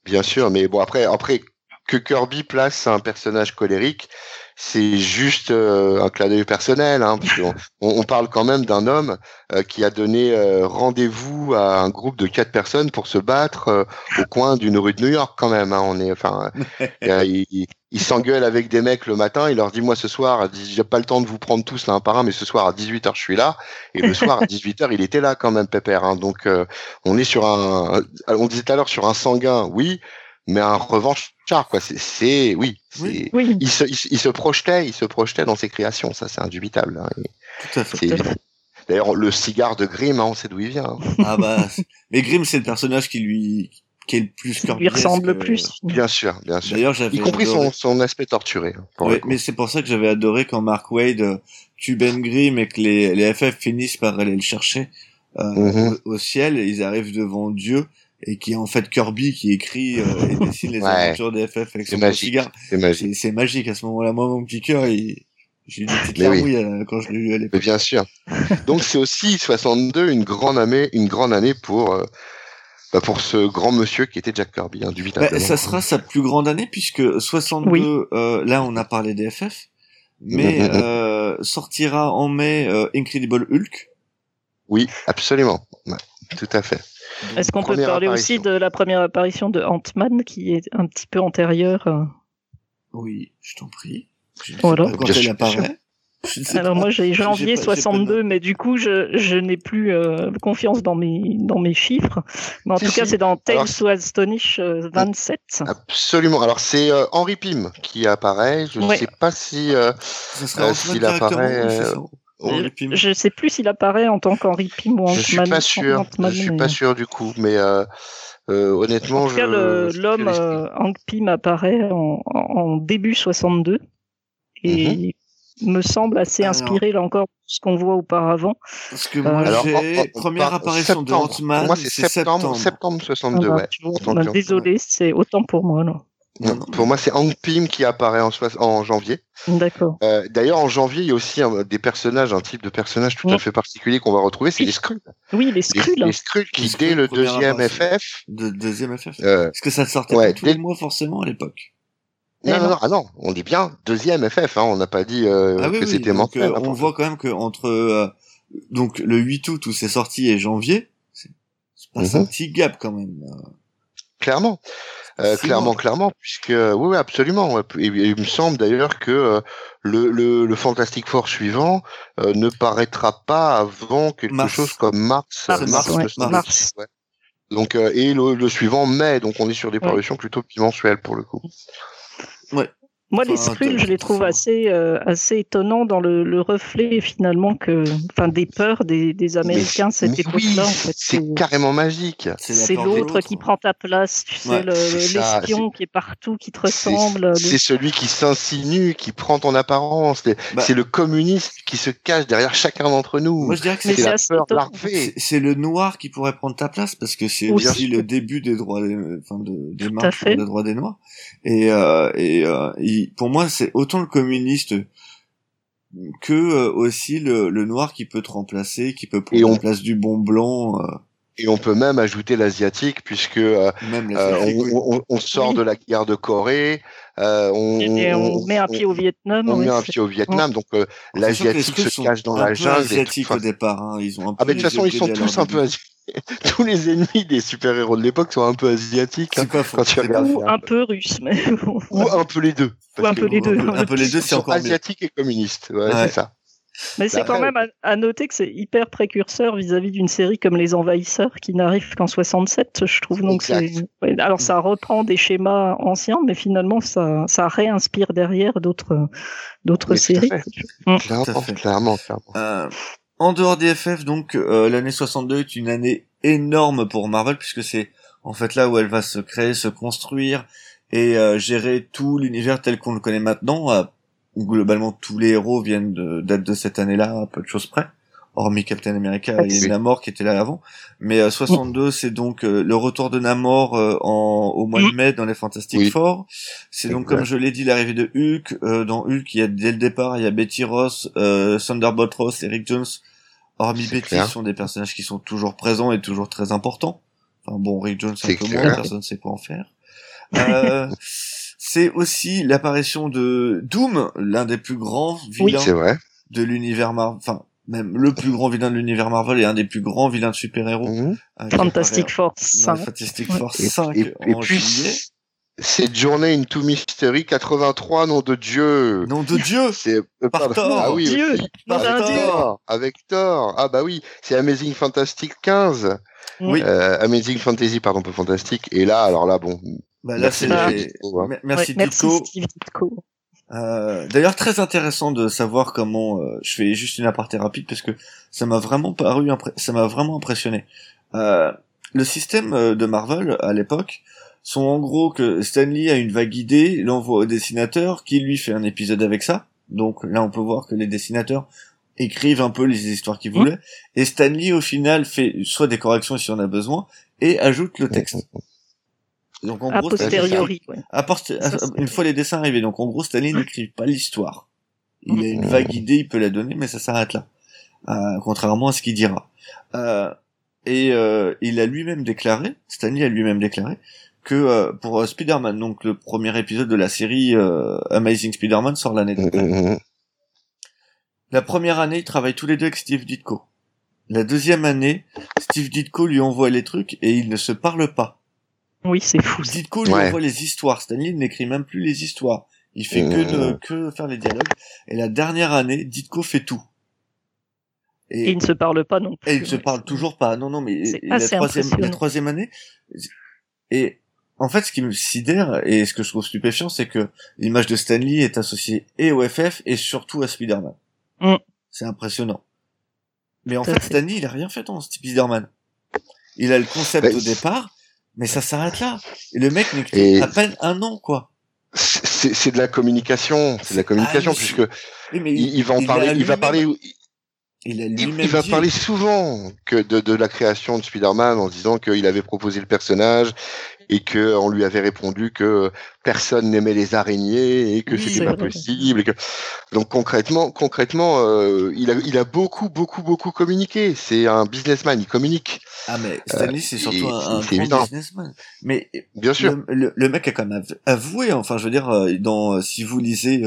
Bien sûr, mais bon après, après que Kirby place un personnage colérique, c'est juste euh, un clin d'œil personnel, hein, parce on parle quand même d'un homme euh, qui a donné euh, rendez-vous à un groupe de quatre personnes pour se battre au coin d'une rue de New York, quand même. Hein, on est, enfin, il, il s'engueule avec des mecs le matin, il leur dit moi ce soir, j'ai pas le temps de vous prendre tous l'un par un, mais ce soir à 18h je suis là, et le soir à 18h il était là quand même Pépère. Hein, donc on est sur un, on disait tout à l'heure sur un sanguin, oui, mais un revanche quoi. C'est, oui, oui. Il, se, il, se projetait, il se projetait dans ses créations, ça c'est indubitable. Hein, D'ailleurs, le cigare de Grimm, hein, on sait d'où il vient. Hein. Ah bah, mais Grimm c'est le personnage qui lui qui est le plus qui lui ressemble le plus. Bien sûr, bien sûr. D'ailleurs, j'avais y compris son, son aspect torturé. mais c'est pour ça que j'avais adoré quand Mark Wade euh, tue Ben Grimm et que les, les FF finissent par aller le chercher euh, mm-hmm. au, au, ciel. Ils arrivent devant Dieu et qui est en fait Kirby qui écrit euh, et dessine les aventures des FF avec son cigare. C'est magique. C'est magique à ce moment-là. Moi, mon petit cœur, il... j'ai eu une petite larmouille euh, quand je l'ai lu à l'époque. Bien sûr. Donc c'est aussi 62 une grande année, une grande année pour euh, bah, pour ce grand monsieur qui était Jack Kirby, hein, du bah, Ça sera sa plus grande année puisque 62, euh, là on a parlé des FF, mais euh, sortira en mai Incredible Hulk. Oui, absolument. Ouais, tout à fait. Est-ce qu'on peut parler aussi de la première apparition de Ant-Man qui est un petit peu antérieure euh Oui, je t'en prie. voilà. Quand elle apparaît. Alors moi j'ai janvier 62, mais du coup je, je n'ai plus euh, confiance dans mes dans mes chiffres. Mais en tout cas c'est dans Tales to Astonish 27. Euh, Absolument. Alors c'est Henry Pym qui apparaît. Je ne sais pas si s'il apparaît. Je ne sais plus s'il apparaît en tant qu'Henri Pym ou en Je suis pas sûr. je suis pas sûr du coup, mais euh, euh, honnêtement, en tout cas, l'homme euh, Hank Pym apparaît en, en, début 62 et mhm. me semble assez inspiré là encore de ce qu'on voit auparavant. Parce que moi, j'ai première apparition de Ant-Man, moi c'est septembre, septembre, 62, ah bah, ouais. désolé, c'est autant pour moi. Non pour moi, c'est Hank Pym qui apparaît en, en janvier. D'accord. Euh, D'ailleurs, en janvier, il y a aussi des personnages, un type de personnage tout à fait particulier qu'on va retrouver, c'est les Skrulls. Oui, les Skrulls. Les, Skrulls qui, dès le deuxième FF... De, deuxième FF euh, Est-ce que ça sortait ouais, tous les mois forcément à l'époque non, non, non, ah non, on dit bien deuxième FF, hein, on n'a pas dit euh, ah que c'était mensuel. Euh, on voit quand même que entre euh, donc le 8 août où c'est sorti et janvier, passe un petit gap quand même. Clairement. Euh, clairement, clairement, puisque oui, oui absolument. Et, il me semble d'ailleurs que euh, le, le, le, Fantastic Four suivant euh, ne paraîtra pas avant quelque chose comme mars. Mars, mars, Donc et le, le, suivant mai. Donc on est sur des parutions plutôt bimensuelles pour le coup. Ouais. Moi, les Skrulls, je les trouve assez, euh, assez étonnants dans le, le, reflet finalement que, enfin, des peurs des, des Américains cette époque-là. en fait, c'est carrément magique. C'est l'autre qui prend ta place, tu sais, l'espion qui est partout, qui te ressemble. C'est celui qui s'insinue, qui prend ton apparence. Bah c'est le communiste qui se cache derrière chacun d'entre nous. Moi, je dirais que c'est la peur C'est le noir qui pourrait prendre ta place parce que c'est aussi le début des droits, enfin, de, des marches des droits des noirs. Et, euh, et euh, pour moi, c'est autant le communiste que euh, aussi le, le, noir qui peut te remplacer, qui peut prendre la place du bon blanc. Euh. Et on peut même ajouter l'asiatique puisque euh, on, on, sort de la guerre de Corée, on, on, met un pied au Vietnam. On met un pied au Vietnam, donc l'asiatique se cache dans la jungle. Asiatique au départ, hein. ils ont un ah mais de toute façon ils sont tous un peu asiatiques. tous les ennemis des super-héros de l'époque sont un peu asiatiques. Hein, quand tu regardes ou un peu russes, mais ou un peu les deux. Ou un peu les deux. Un peu les deux, c'est encore asiatique et communiste. Ouais, c'est ça. Mais c'est quand même à, noter que c'est hyper précurseur vis-à-vis d'une série comme Les Envahisseurs qui n'arrive qu'en 67, je trouve. Donc alors ça reprend des schémas anciens, mais finalement ça, ça réinspire derrière d'autres d'autres séries. Mm. Clairement, clairement, clairement. Euh, en dehors des FF, donc euh, l'année 62 est une année énorme pour Marvel puisque c'est en fait là où elle va se créer, se construire et euh, gérer tout l'univers tel qu'on le connaît maintenant. Euh, globalement, tous les héros viennent de de cette année-là, à peu de choses près, hormis Captain America et Namor qui était là avant. Mais 62, c'est donc le retour de Namor en, au mois de mm. mai dans les Fantastic Four. C'est donc, comme je l'ai dit, l'arrivée de Hulk. dans Hulk, il y a dès le départ, il y a Betty Ross, Thunderbolt Ross, Eric Jones hormis Betty, sont des personnages qui sont toujours présents et toujours très importants. Enfin bon, Rick Jones un peu moins, personne ne sait quoi en faire. Euh, c'est aussi l'apparition de Doom, l'un des plus grands vilains de l'univers Marvel, enfin même le plus grand vilain de l'univers Marvel et un des plus grands vilains de super-héros. Mhm. Euh, Fantastic Force 5. Fantastic Force 5 et, en puis, juillet. C'est Journée into Mystery 83, nom de Dieu. Nom de Dieu. C'est euh, par Thor. Ah oui, Dieu. Par Thor. Avec Thor. Ah bah oui, c'est Amazing Fantastic 15. Oui. Euh, Amazing Fantasy, pardon, peu fantastique. Et là, alors là, bon. Bah là, c'est hein. merci, Ditko. Euh, D'ailleurs, très intéressant de savoir comment. Euh, je fais juste une aparté rapide parce que ça m'a vraiment paru, ça m'a vraiment impressionné. Euh, le système euh, de Marvel à l'époque, sont en gros que Stanley a une vague idée, l'envoie au dessinateur, qui lui fait un épisode avec ça. Donc là, on peut voir que les dessinateurs écrivent un peu les histoires qu'ils voulaient, et Stanley au final fait soit des corrections si on a besoin, et ajoute le texte. Donc en a gros, posteriori, une fois les dessins arrivés, donc en gros, Stanley n'écrit pas l'histoire. Il a une vague idée, il peut la donner, mais ça s'arrête là. Euh, contrairement à ce qu'il dira. Euh, et euh, il a lui-même déclaré, Stanley a lui-même déclaré, que euh, pour euh, Spider-Man, donc le premier épisode de la série euh, Amazing Spider-Man sort l'année d'après. Mm-hmm. La première année, ils travaillent tous les deux avec Steve Ditko. La deuxième année, Steve Ditko lui envoie les trucs et ils ne se parlent pas. Oui, c'est fou. Ditko lui envoie les histoires. Stanley n'écrit même plus les histoires. Il fait que, de, que faire les dialogues. Et la dernière année, Ditko fait tout. Et, ils ne se parlent pas non plus. Et ils ne se parlent toujours pas. Non, non, mais la troisième, la troisième année. Et en fait, ce qui me sidère et ce que je trouve stupéfiant, c'est que l'image de Stanley est associée et au FF et surtout à Spider-Man. Mm. C'est impressionnant. Mais en fait, Stanley, il a rien fait dans Spider-Man. Il a le concept au départ, mais ça s'arrête là. Et le mec n'écrit à peine un an, quoi. C'est de la communication, c'est de la communication, ah, puisque il, va en parler, il va parler, il, va parler souvent que de, de la création de Spider-Man en disant qu'il avait proposé le personnage et que on lui avait répondu que personne n'aimait les araignées et que c'était pas possible. Et que... Donc concrètement, concrètement, euh, il a il a beaucoup beaucoup beaucoup communiqué. C'est un businessman, il communique. Ah mais Stanley c'est surtout un, grand businessman. Mais bien sûr, le, le, mec a quand même avoué. Enfin, je veux dire, euh, dans si vous lisez.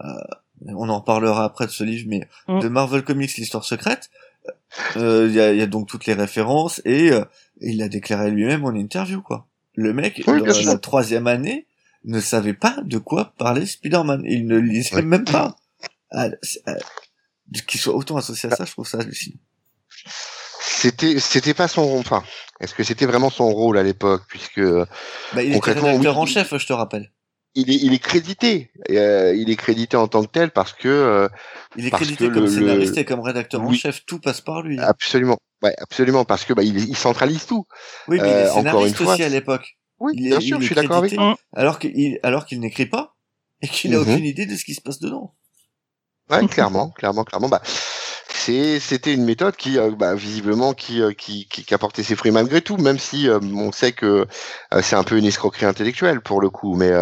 Euh, on en parlera après de ce livre, mais mm. de Marvel Comics, l'histoire secrète, euh, il y, a, y, a, donc toutes les références et euh, il l'a déclaré lui-même en interview, quoi. Le mec, Oui, dans la troisième année, ne savait pas de quoi parlait Spider-Man. Il ne lisait Ouais. même pas. Ah, ah, Qu'il soit autant associé à ça, je trouve ça hallucinant. C'était, c'était pas son, enfin, est-ce que c'était vraiment son rôle à l'époque, puisque Bah, il était rédacteur oui. en chef, je te rappelle. Il est, il est crédité, euh, il est crédité en tant que tel parce que euh, Il est crédité comme le- scénariste et comme rédacteur en chef. Tout passe par lui. absolument, ouais, absolument, parce que bah, il, il centralise tout. oui, mais il est euh, encore scénariste fois, aussi à l'époque. Oui, Il est- bien sûr, il je suis d'accord avec toi. Alors qu'il, alors qu'il n'écrit pas et qu'il a Mhm. aucune idée de ce qui se passe dedans. Ouais, clairement, clairement, clairement. Bah, c'était une méthode qui, euh, bah, visiblement, qui, euh, qui, qui, qui a porté ses fruits malgré tout, même si euh, on sait que c'est un peu une escroquerie intellectuelle pour le coup, mais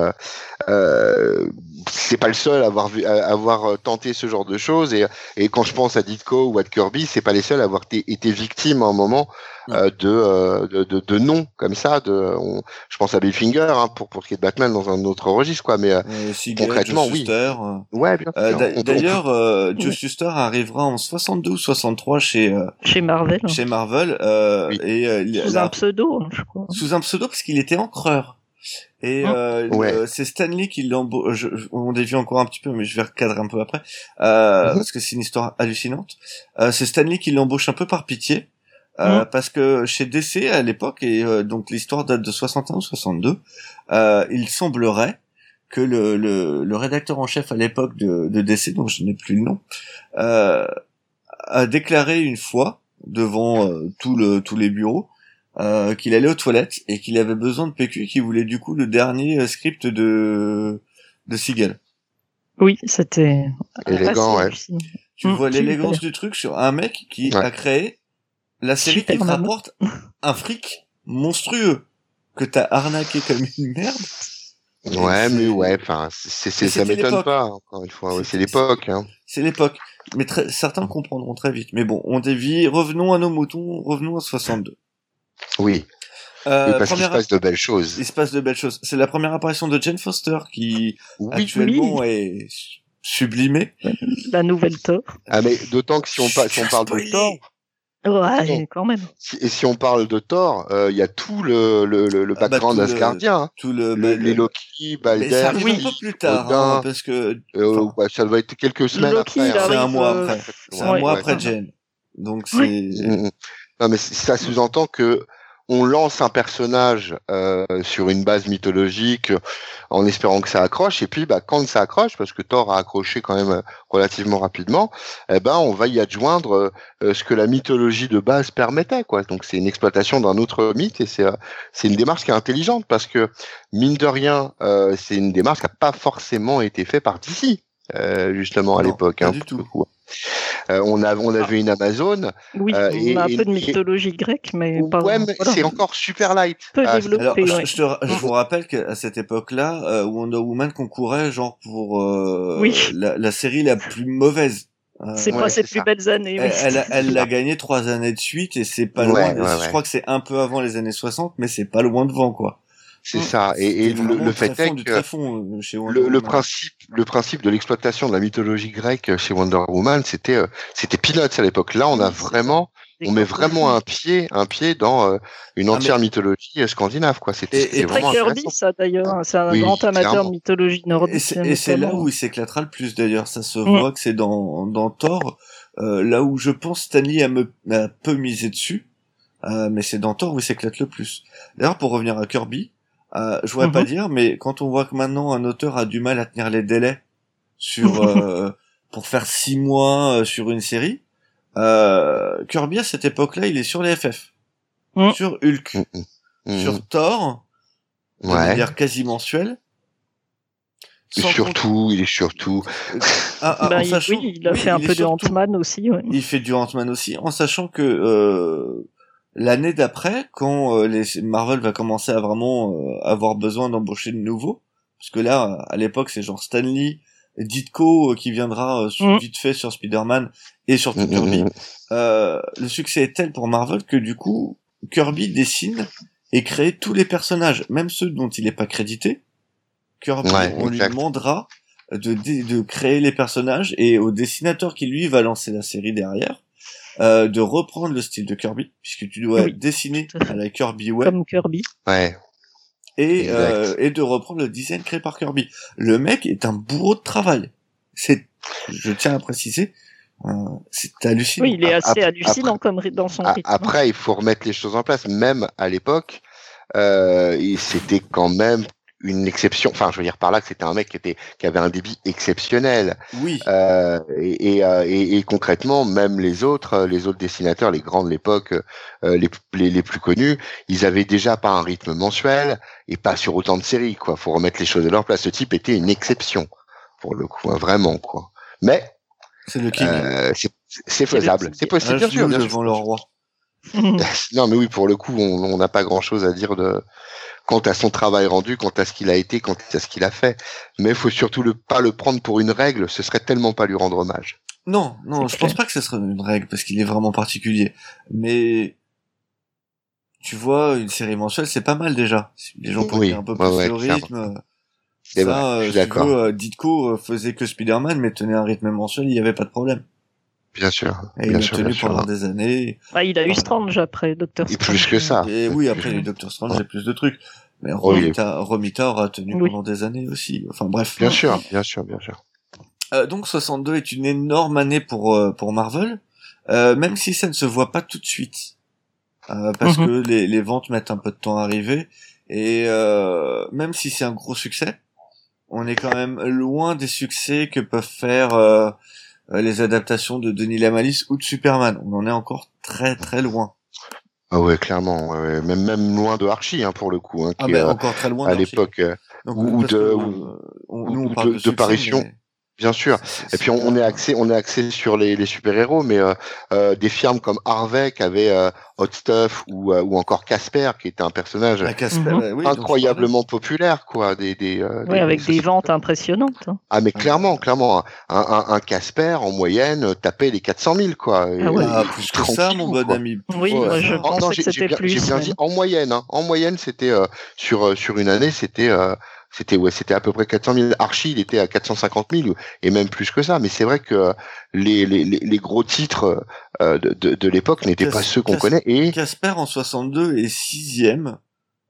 c'est pas le seul à avoir tenté ce genre de choses. Et, quand je pense à Ditko ou à Kirby, c'est pas les seuls à avoir été victimes à un moment euh, de, euh, de, de, de noms comme ça. De, on- je pense à Bill Finger hein, pour pour ce qui est de Batman dans un autre registre, quoi. Mais euh, Euh, Concrètement, Joe oui. Euh, ouais, bien sûr. d'a- On- on- D'ailleurs, euh, Joe Oui. Shuster arrivera en 62 ou 63 chez euh, Chez Marvel. chez Marvel euh, Oui. et euh, Sous la- un pseudo, hein, je crois. sous un pseudo parce qu'il était encreur. Et Hein euh, Ouais. le- c'est Stanley qui l'embauche. On dévie encore un petit peu, mais je vais recadrer un peu après euh, Mhm. parce que c'est une histoire hallucinante. Euh, c'est Stanley qui l'embauche un peu par pitié. Euh, Mhm. parce que chez DC à l'époque et euh, donc l'histoire date de 61 ou 62 euh, il semblerait que le, le, le rédacteur en chef à l'époque de, de DC donc je n'ai plus le nom euh, a déclaré une fois devant euh, tout le tous les bureaux euh, qu'il allait aux toilettes et qu'il avait besoin de PQ et qu'il voulait du coup le dernier script de de Siegel. Oui, c'était Élégant, ouais. Tu vois super. l'élégance du truc sur un mec qui Ouais. a créé la série qui te rapporte un fric monstrueux que t'as arnaqué comme une merde. Ouais, mais ouais, enfin, c'est, c'est, Mais ça m'étonne pas, encore une fois. C'est l'époque, hein. C'est l'époque. Mais très- certains comprendront très vite. Mais bon, on dévie. Revenons à nos moutons. Revenons à 62. Oui. Euh, Oui, parce qu'il se première- passe de belles choses. il se passe de belles choses. C'est la première apparition de Jane Foster qui Oui. actuellement est su- sublimée. La nouvelle Thor. Ah, mais d'autant que si on, pa- si on parle de. Thor, Ouais, quand même. si, et si on parle de Thor, euh, il y a tout le, le, le, le Ah bah, background tout le- asgardien. hein. Tout le, Le- bah, les le- Loki, mais Balder, ça arrive oui. un peu plus tard, Odin. hein, parce que euh, ça doit être quelques semaines Loki, après. il hein. c'est un mois euh, après. C'est Ouais, un mois ouais. après Jane. Donc c'est Oui. Mm, mm. Non, mais ça sous-entend que on lance un personnage euh, sur une base mythologique euh, en espérant que ça accroche, et puis bah, quand ça accroche, parce que Thor a accroché quand même euh, relativement rapidement, eh ben on va y adjoindre euh, ce que la mythologie de base permettait, quoi. Donc c'est une exploitation d'un autre mythe, et c'est euh, c'est une démarche qui est intelligente parce que mine de rien, euh, c'est une démarche qui n'a pas forcément été faite par DC. euh, justement à l'époque, pas hein, du tout. Euh, on a on avait une Amazon Oui, Euh, on a un et- peu de et- mythologie grecque, mais pas. ouais, mais voilà. c'est encore super light. Peu Ah, développé. Alors, je, ouais. je te- je vous rappelle qu'à cette époque-là, euh, Wonder Woman concourait genre pour euh, Oui. la, la série la plus mauvaise. Euh, C'est Ouais, pas ses plus ça. belles années. elle, oui. elle, elle l'a gagné trois années de suite et c'est pas Ouais, loin. de- ouais, Je crois que c'est un peu avant les années 60, mais c'est pas loin devant quoi. C'est Mm. ça. Et, et le, le fait est que fond euh, chez Wonder le, le Woman. principe, le principe de l'exploitation de la mythologie grecque chez Wonder Woman, c'était, euh, c'était peanuts à l'époque. Là, on a vraiment, on met vraiment un pied, un pied dans euh, une Ah, entière mythologie euh, scandinave, quoi. C'était très vraiment Kirby, ça d'ailleurs. C'est un Oui, grand amateur clairement. de mythologie nordique. Et c'est et c'est là où il s'éclatera le plus d'ailleurs. Ça se Mm. voit que c'est dans, dans Thor, euh, là où je pense Stanley a, me, a peu misé dessus, euh, mais c'est dans Thor où il s'éclate le plus. D'ailleurs, pour revenir à Kirby, euh, je voudrais pas Mhm. dire, mais quand on voit que maintenant un auteur a du mal à tenir les délais sur euh, pour faire six mois euh, sur une série, euh, Kirby à cette époque-là, il est sur les FF, Mm. sur Hulk, Mm, mm, mm. sur Thor, de Ouais. manière quasi mensuelle. Et surtout, il est surtout. Ah, ah, Bah, il- sachant- oui, il a oui, fait un peu de Ant-Man aussi. ouais. Il fait du Ant-Man aussi, en sachant que euh, l'année d'après, quand euh, les Marvel va commencer à vraiment euh, avoir besoin d'embaucher de nouveaux, parce que là, à l'époque, c'est genre Stanley, Ditko euh, qui viendra euh, sur- Mm. vite fait sur Spider-Man et sur Kirby. Euh, le succès est tel pour Marvel que du coup, Kirby dessine et crée tous les personnages, même ceux dont il n'est pas crédité. Kirby, Ouais, on lui demandera de, de créer les personnages et au dessinateur qui lui va lancer la série derrière, euh, de reprendre le style de Kirby, puisque tu dois Oui, dessiner à la Kirby Way, Comme Kirby. Ouais. et, euh, et de reprendre le design créé par Kirby. Le mec est un bourreau de travail. C'est, je tiens à préciser, euh, c'est hallucinant. Oui, il est assez hallucinant après- comme dans son rythme. Après, il faut remettre les choses en place. Même à l'époque, euh, c'était quand même une exception. Enfin, je veux dire par là que c'était un mec qui était qui avait un débit exceptionnel. Oui, Euh, et, et, euh, et- et concrètement, même les autres, euh, les autres dessinateurs, les grands de l'époque, euh, les, les, les plus connus, ils avaient déjà pas un rythme mensuel et pas sur autant de séries. Quoi, faut remettre les choses à leur place. Ce type était une exception pour le coup, hein, vraiment quoi. Mais c'est le king. euh, c'est faisable, c'est possible, sûr. bien sûr. devant le roi? Non, mais oui, pour le coup, on n'a pas grand-chose à dire de quant à son travail rendu, quant à ce qu'il a été, quant à ce qu'il a fait. Mais il faut surtout le pas le prendre pour une règle. Ce serait tellement pas lui rendre hommage. Non, non, je pense clair. pas que ce serait une règle parce qu'il est vraiment particulier. Mais tu vois, une série mensuelle, c'est pas mal déjà. Les gens prenaient Oui, un peu plus ouais, le rythme. Ça, vrai, euh, je suis si d'accord. euh, Ditko euh, faisait que Spider-Man, mais tenait un rythme mensuel, il y avait pas de problème. Bien sûr, Et il bien sûr, tenu bien sûr. pendant des années. Ah, il a eu Voilà. Strange après, Doctor Et Strange. plus que ça. Et oui, après, les Doctor Strange, j'ai plus de trucs. Mais Oh, Romita, Romita aura tenu Oui. pendant des années aussi. Enfin bref. Bien sûr, bien sûr, bien sûr. Euh, donc 62 est une énorme année pour euh, pour Marvel, euh, même si ça ne se voit pas tout de suite, Euh, parce Mhm. que les, les ventes mettent un peu de temps à arriver. Et euh, même si c'est un gros succès, on est quand même loin des succès que peuvent faire les adaptations de Denis Lamalisse ou de Superman. On en est encore très très loin. Ah ouais, clairement. ouais. Même même loin de Archie, hein, pour le coup, hein, Ah qui ben, euh, encore très loin. à l'époque, euh, ou de- que, ou- euh, on- ou nous on de- parle de, de succès, parution. mais bien sûr. Et puis on, est axé, on est axé sur les, les super héros, mais euh, euh, des firmes comme Harvey qui avait euh, Hot Stuff ou, euh, ou encore Casper qui était un personnage Ah, Mhm. oui, incroyablement populaire, quoi. Des, des, euh, Oui, avec des ventes impressionnantes. hein. Ah mais clairement, clairement, un, un, un Casper en moyenne euh, tapait les 400 000 quoi. Et- Ah ouais. Ah, plus que ça, mon bon quoi. ami. Oui, Ouais. moi je Oh, pensais non, que c'était plus. j'ai bien même. dit en moyenne. Hein. En moyenne, c'était euh, sur euh, sur une année, c'était euh, c'était ouais, c'était à peu près 400 000. Archie, il était à 450 000 et même plus que ça. Mais c'est vrai que les, les, les, les gros titres euh, de, de, de l'époque n'étaient pas ceux qu'on connaît. Et Casper en 62 est sixième,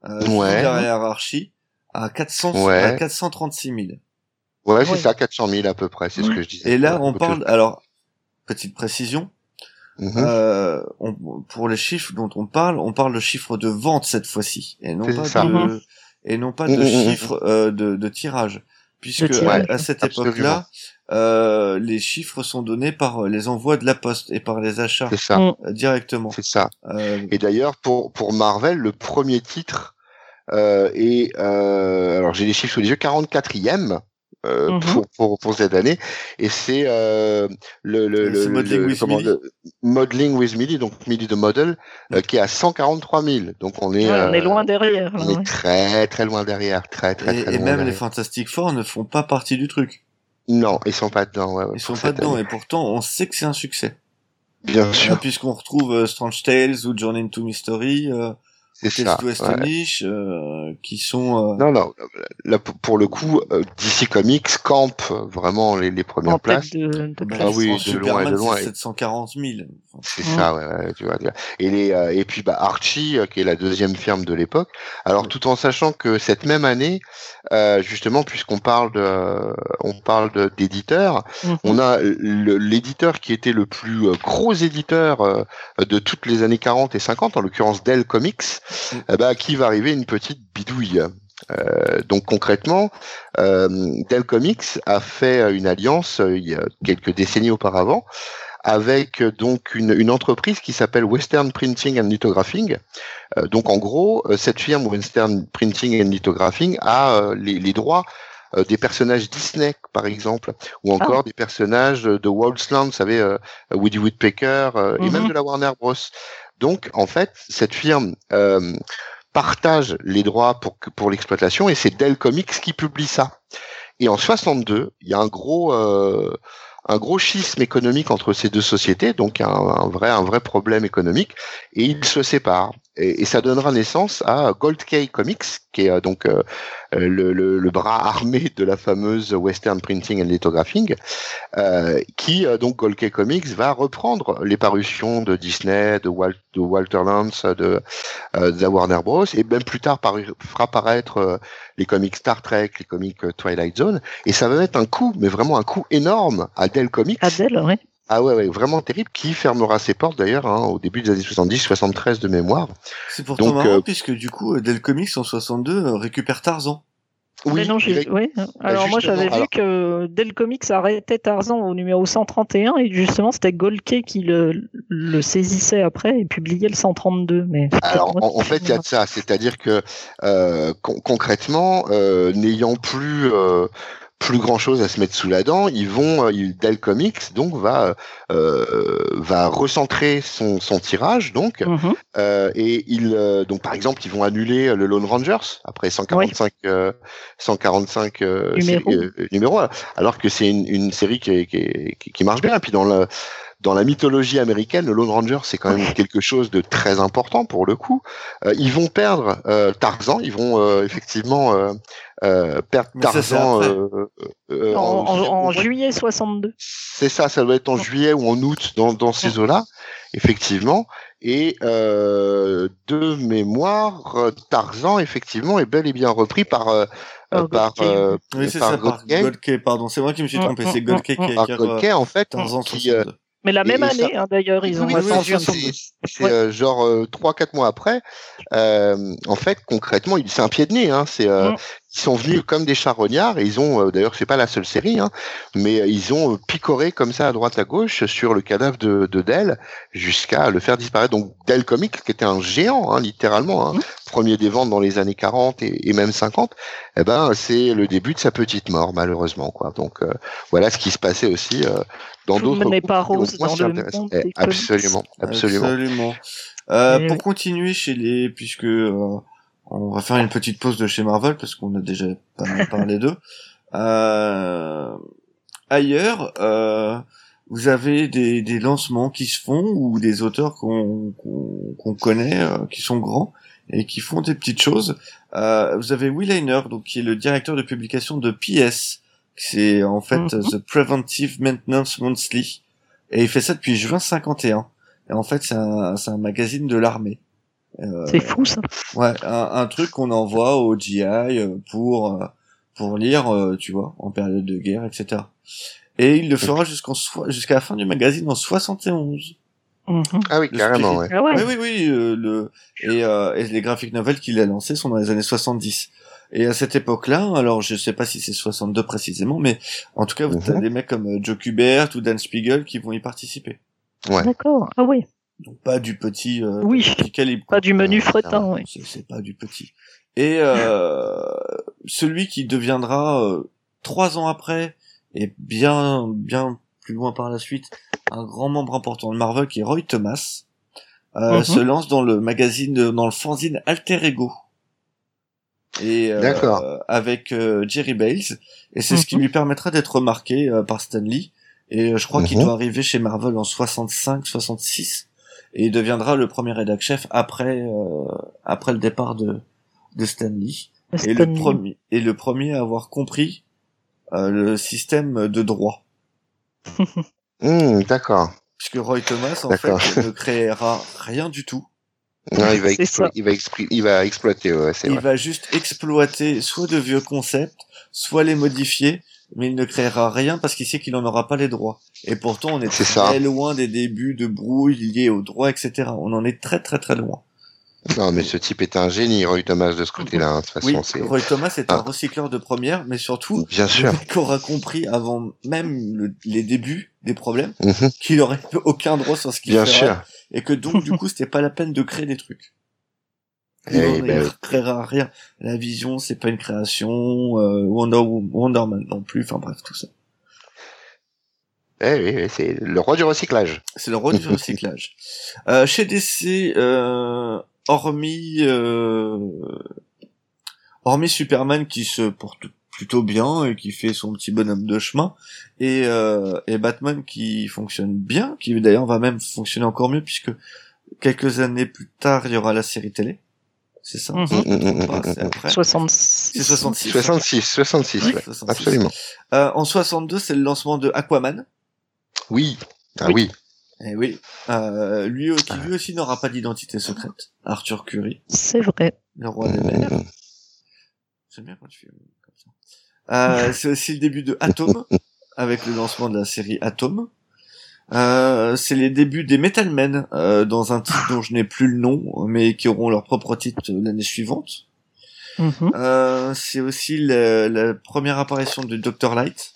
euh, Ouais. derrière Archie, à 400, Ouais. à 436 000. ouais, c'est Ouais. ça, 400 000 à peu près. C'est ce que je disais. Et là, Ouais, on parle, alors, petite précision, Mhm. euh, on- pour les chiffres dont on parle, on parle de chiffres de vente cette fois-ci, et non C'est pas ça. de, Mhm. Et non pas Mhm, de mhm, chiffres euh, de, de tirage, puisque De tirage. à, à cette époque-là, euh, les chiffres sont donnés par les envois de la poste et par les achats ça, Mm. euh, directement. c'est ça. Euh, Et d'ailleurs, pour, pour Marvel, le premier titre euh, est, euh, alors j'ai les chiffres sous les yeux, 44e euh, Mhm. pour, pour, pour cette année. Et c'est euh, le, le, le, Modeling le- with comment, Modeling with Millie, donc Millie the Model, euh, qui est à 143 000. Donc on est, Ouais, on est euh, loin derrière. on est très très loin derrière, très très et, très et loin même les. Fantastic Four ne font pas partie du truc. Non, ils sont pas dedans. Ouais, ouais, Ils sont pas dedans année. et pourtant on sait que c'est un succès. Bien Euh, sûr, Puisqu'on retrouve euh, Strange Tales ou Journey into Mystery, euh, c'est ça. ouais. Astonish, euh, qui sont... euh, Non, non. Là, pour le coup, euh, DC Comics campe vraiment les, les premières En places. tête de, de Ah oui, de loin de loin. c'est 740 000. Enfin, C'est Mm. ça, ouais, ouais, tu vois. Et les euh, et puis bah Archie, euh, qui est la deuxième firme de l'époque. Alors tout en sachant que cette même année, euh, justement, puisqu'on parle de, on parle de- d'éditeurs, Mhm. on a l'éditeur qui était le plus gros éditeur euh, de toutes les années 40 et 50, en l'occurrence Dell Comics, Mm. eh ben, qui va arriver une petite bidouille. Euh, donc concrètement, euh, Dell Comics a fait une alliance euh, il y a quelques décennies auparavant avec euh, donc une, une entreprise qui s'appelle Western Printing and Lithographing. Donc en gros, cette firme Western Printing and Lithographing a les, les droits des personnages Disney, par exemple, ou encore des personnages de Wildsland, vous savez, Woody Woodpecker, et Mhm. même de la Warner Bros. Donc, en fait, cette firme euh, partage les droits pour, l'exploitation et c'est Dell Comics qui publie ça. Et en 62, il y a un gros, euh, un gros schisme économique entre ces deux sociétés, donc un vrai problème économique, et ils se séparent. Et, et ça donnera naissance à Gold Key Comics, qui est euh, donc euh, le, bras armé de la fameuse Western Printing and Lithographing, qui donc Golke Comics va reprendre les parutions de Disney, de, Walt, de Walter Lantz, de, de Warner Bros. et même plus tard fera paraître les comics Star Trek, les comics Twilight Zone, et ça va mettre un coup, mais vraiment un coup énorme à Dell Comics. À Dell. Ah ouais, ouais, vraiment terrible, qui fermera ses portes d'ailleurs hein, au début des années 70, 73 de mémoire. C'est pourtant marrant puisque du coup Dell Comics en 62 récupère Tarzan. Oui, non, oui. Bah, Alors moi j'avais vu que Dell Comics arrêtait Tarzan au numéro 131 et justement c'était Golke qui le, le, saisissait après et publiait le 132. Mais Alors en, fait il y a de ça, c'est-à-dire que euh, concrètement, euh, n'ayant plus euh, plus grand chose à se mettre sous la dent. Ils vont, euh, Dell Comics donc va euh, va recentrer son, son tirage donc mhm. euh, et ils euh, donc par exemple ils vont annuler le Lone Rangers après 145 145 numéros. alors que c'est une, une, série qui, qui, qui, marche bien. Et puis dans le dans la mythologie américaine, le Lone Ranger, c'est quand même quelque chose de très important pour le coup. Euh, ils vont perdre euh, Tarzan, ils vont euh, effectivement euh, perdre Tarzan en, en, juillet 62. C'est ça, ça doit être en juillet ou en août dans, dans ces eaux-là, effectivement. Et de mémoire, Tarzan, effectivement, est bel et bien repris par oh, par, oui, c'est ça, par pardon, c'est moi qui me suis trompé, c'est Godke qui a en fait, qui, mais la même année, hein, d'ailleurs, ils ont oui, C'est euh, genre euh, trois, quatre mois après. Euh, en fait, concrètement, c'est un pied de nez. Hein, c'est mm ils sont venus comme des charognards et ils ont euh, d'ailleurs c'est pas la seule série hein, mais ils ont picoré comme ça à droite à gauche sur le cadavre de, de Dell jusqu'à le faire disparaître. Donc Dell Comics qui était un géant hein, littéralement hein, mmh. premier des ventes dans les années 40 et, et même 50 eh ben c'est le début de sa petite mort malheureusement quoi. Donc euh, voilà ce qui se passait aussi euh, dans d'autres n'est pas rose dans le monde eh, absolument absolument, absolument. Euh, pour continuer chez les puisque on va faire une petite pause de chez Marvel parce qu'on a déjà pas mal parlé d'eux. Euh, ailleurs, euh, vous avez des, des, lancements qui se font ou des auteurs qu'on qu'on connaît, euh, qui sont grands et qui font des petites choses. Euh, vous avez Will Einer, donc qui est le directeur de publication de PS. C'est en fait mhm. The Preventive Maintenance Monthly et il fait ça depuis juin 51. Et en fait, c'est un, un magazine de l'armée. Euh, c'est fou ça. Ouais, un, truc qu'on envoie au GI euh, pour euh, pour lire, tu vois, en période de guerre, etc. Et il le fera jusqu'en jusqu'à la fin du magazine en 71. Mhm. Ah oui, carrément, ouais. Ah ouais. Oui, oui, oui. le et, et les graphiques novels qu'il a lancés sont dans les années 70. Et à cette époque-là, alors je sais pas si c'est 62 précisément, mais en tout cas, vous avez mhm. des mecs comme Joe Kubert ou Dan Spiegel qui vont y participer. Ouais. D'accord. Ah oui. Donc pas du petit, euh, oui, calibre. Pas du menu fretin, oui. C'est pas du petit. Et euh, celui qui deviendra euh, trois ans après et bien bien plus loin par la suite un grand membre important de Marvel qui est Roy Thomas euh, mhm. se lance dans le magazine dans le fanzine Alter Ego et euh, avec euh, Jerry Bales et c'est ce qui mhm. lui permettra d'être remarqué par Stan Lee et je crois qu'il mhm. doit arriver chez Marvel en 65 66 et il deviendra le premier rédac chef après euh, après le départ de de Stanley et le premier et le premier à avoir compris euh, le système de droit. mmh, d'accord. Puisque Roy Thomas en fait ne créera rien du tout. Non, il va, il va, il va exploiter. Ouais, il va juste exploiter soit de vieux concepts, soit les modifier, mais il ne créera rien parce qu'il sait qu'il n'en aura pas les droits. Et pourtant, on est, très loin des débuts de brouille liés aux droits, etc. On en est très très très loin. Non, mais ce type est un génie, Roy Thomas, de ce côté-là. Hein, de toute façon, oui, Roy Thomas est un ah. recycleur de première, mais surtout, bien sûr, aura compris avant même les débuts des problèmes mhm. qu'il aurait aucun droit sur ce qu'il fait. Bien sûr. Et que donc, du coup, c'était pas la peine de créer des trucs. Il eh ben, créera rien. La vision, c'est pas une création. Euh, Wonder, Wonderman non plus. Enfin bref, tout ça. Eh oui, c'est le roi du recyclage. C'est le roi du recyclage. Euh, chez DC, euh, hormis euh, hormis Superman qui se porte plutôt bien et qui fait son petit bonhomme de chemin, et, euh, et Batman qui fonctionne bien, qui d'ailleurs va même fonctionner encore mieux puisque quelques années plus tard il y aura la série télé. C'est ça. C'est après. 66. C'est 66. 66, 66, Oui, ouais. 66. Absolument. Euh, en 62, c'est le lancement de Aquaman. Oui. Ah Oui. oui. Eh oui. Euh, lui, qui lui aussi n'aura pas d'identité secrète. Arthur Curry, C'est vrai. le roi des mers. J'aime bien quand tu fais comme ça. Euh, c'est aussi le début de Atom, avec le lancement de la série Atom. Euh, c'est les débuts des Metal Men, euh, dans un titre dont je n'ai plus le nom, mais qui auront leur propre titre l'année suivante. Mhm. Euh, c'est aussi la, la première apparition de Dr. Light.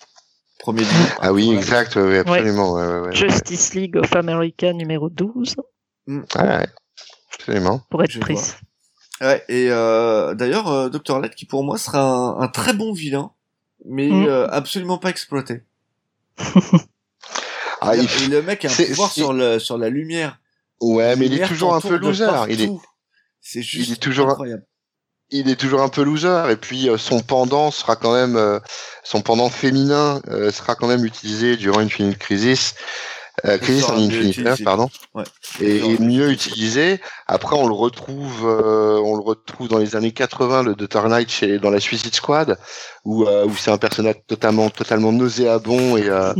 Premier du nom. Ah oui, exact, oui, absolument. Ouais, ouais, ouais, ouais. Justice League of America numéro 12, Ah ouais, absolument. pour être précis. Ouais, et euh, d'ailleurs, euh, Dr. Light, qui pour moi sera un, un très bon vilain, mais Mm. euh, absolument pas exploité. Ah, il... Et le mec a un pouvoir sur, le, sur la lumière. Ouais, mais il est toujours un peu loser. Il est. C'est juste est toujours un- incroyable. il est toujours un peu loser. Et puis euh, son pendant sera quand même, euh, son pendant féminin euh, sera quand même utilisé durant Infinite Crisis. Euh, Crisis en Infinite utilisé. Earth, pardon. Ouais. Et, et mieux utilisé. utilisé. Après, on le retrouve, euh, on le retrouve dans les années 80, le Dr. Knight chez, dans la Suicide Squad, où, euh, où c'est un personnage totalement, totalement nauséabond et, euh,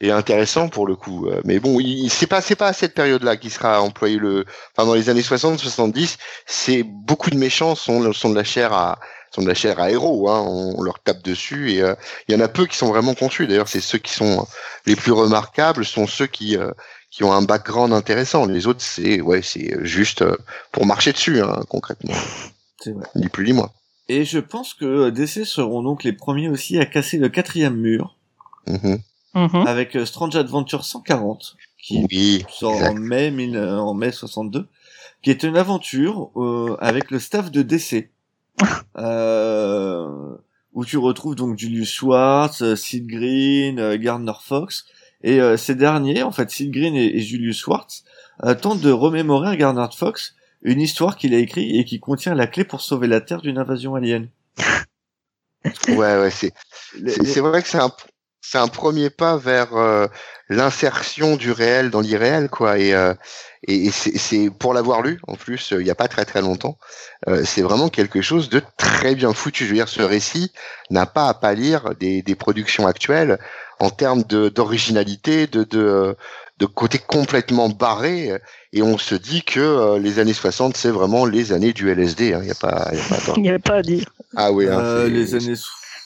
et intéressant pour le coup. Euh, Mais bon, c'est pas, c'est pas à cette période-là qu'il sera employé le, enfin, dans les années 60, 70, c'est beaucoup de méchants sont, sont de la chair à, sont de la chair à héros, hein. on, leur tape dessus et euh, il y en a peu qui sont vraiment conçus. D'ailleurs, c'est ceux qui sont les plus remarquables, sont ceux qui, euh, qui ont un background intéressant. Les autres, c'est ouais, c'est juste euh, pour marcher dessus, hein, concrètement. C'est vrai. Ni plus ni moins. Et je pense que DC seront donc les premiers aussi à casser le quatrième mur Mhm. Mhm. avec euh, Strange Adventure 140 qui Oui, sort en exact. mai, mille- euh, en mai 62, qui est une aventure euh, avec le staff de DC, euh, où tu retrouves donc Julius Schwartz, Sid Green, euh, Gardner Fox, et euh, ces derniers, en fait, Sid Green et, et Julius Schwartz, euh, tentent de remémorer à Gardner Fox une histoire qu'il a écrite et qui contient la clé pour sauver la Terre d'une invasion alien. Ouais, ouais, les- c'est vrai que c'est un c'est un premier pas vers euh, l'insertion du réel dans l'irréel, quoi. Et euh, et, et c'est pour l'avoir lu en plus euh, il y a pas très très longtemps, euh, c'est vraiment quelque chose de très bien foutu. Je veux dire, ce récit n'a pas à pâlir des des productions actuelles en termes d'originalité, de de euh, de côté complètement barré. Et on se dit que euh, les années 60, c'est vraiment les années du LSD. hein. Il y a pas, il y a pas. Il n'y avait pas à dire. Ah oui. hein, euh, les années.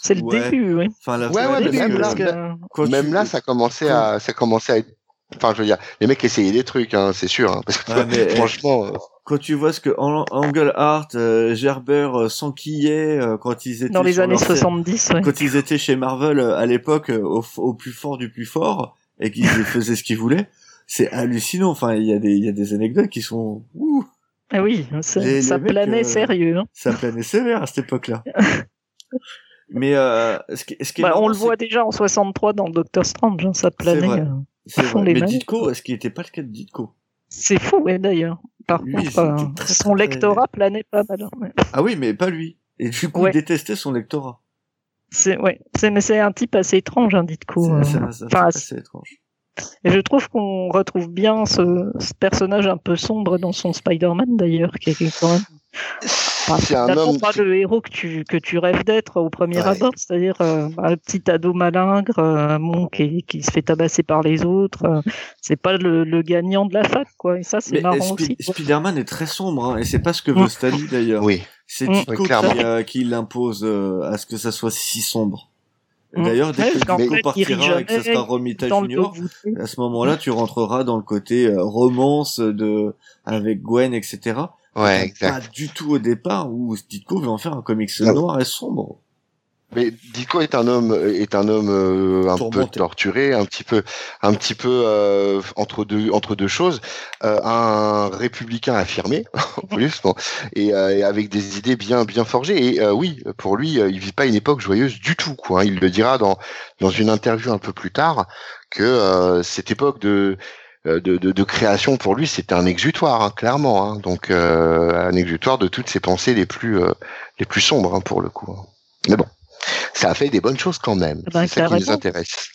C'est le ouais. début, oui. Enfin, la Ouais, ouais, même là- que- Même tu- là, ça commençait à, ça commençait à être. Enfin, je veux dire, les mecs essayaient des trucs, hein, c'est sûr. hein, parce que Ouais, mais, franchement, euh, quand tu vois ce que Engelhardt, euh, Gerber euh, s'enquillaient euh, quand ils étaient Dans les années leur scène- 70, ouais. quand ils étaient chez Marvel euh, à l'époque euh, au, au plus fort du plus fort et qu'ils faisaient ce qu'ils voulaient, c'est hallucinant. Enfin, il y a des il y a des anecdotes qui sont ouh, Ah oui, ça, Les- ça les mecs, planait euh, sérieux. hein. ça planait sévère à cette époque-là. Mais euh, ce qui, ce qui Bah, on le voit déjà en 63 dans Doctor Strange, hein, ça planait. euh. c'est vrai. Mais. Ditko, ce qui n'était pas le cas de Ditko? C'est fou, ouais, d'ailleurs. Par Lui, contre, euh, très, son très- lectorat planait pas mal. hein, ouais. Ah oui, mais pas lui. Et du coup, Ouais. il détestait son lectorat. C'est ouais, c'est mais c'est un type assez étrange, hein, Ditko. C'est euh. Enfin, assez étrange. Et je trouve qu'on retrouve bien ce, ce personnage un peu sombre dans son Spider-Man d'ailleurs, qui est quand même c'est un homme. pas le héros que tu, que tu rêves d'être au premier Ouais. abord, c'est-à-dire euh, un petit ado malingre, euh, bon, qui, qui se fait tabasser par les autres. euh, c'est pas le, le gagnant de la fac, quoi. Et ça, c'est Mais marrant Spi- aussi. quoi. Spider-Man est très sombre, hein, et c'est pas ce que veut Mm. Stanley d'ailleurs. Oui. C'est Mm. Ditko Oui, qui, euh, qui l'impose euh, à ce que ça soit si sombre. Mm. D'ailleurs, dès Ouais, que partira et que ça sera Romita Junior, à ce moment-là, tu rentreras dans le côté euh, romance de avec Gwen, etc. Ouais, Pas exact. du tout au départ où Ditko veut en faire un comics Non. noir et sombre. Mais Dico est un homme, est un homme euh, un peu torturé, un petit peu, un petit peu euh, entre deux, entre deux choses. Euh, un républicain affirmé, en plus, bon, et, euh, et avec des idées bien, bien forgées. Et euh, oui, pour lui, euh, il vit pas une époque joyeuse du tout. Quoi, hein. Il le dira dans dans une interview un peu plus tard que euh, cette époque de de, de, de création pour lui, c'était un exutoire, hein, clairement. Hein. Donc euh, un exutoire de toutes ses pensées les plus euh, les plus sombres hein, pour le coup. hein. Mais bon, ça a fait des bonnes choses quand même. Ah ben, c'est ça qui nous intéresse.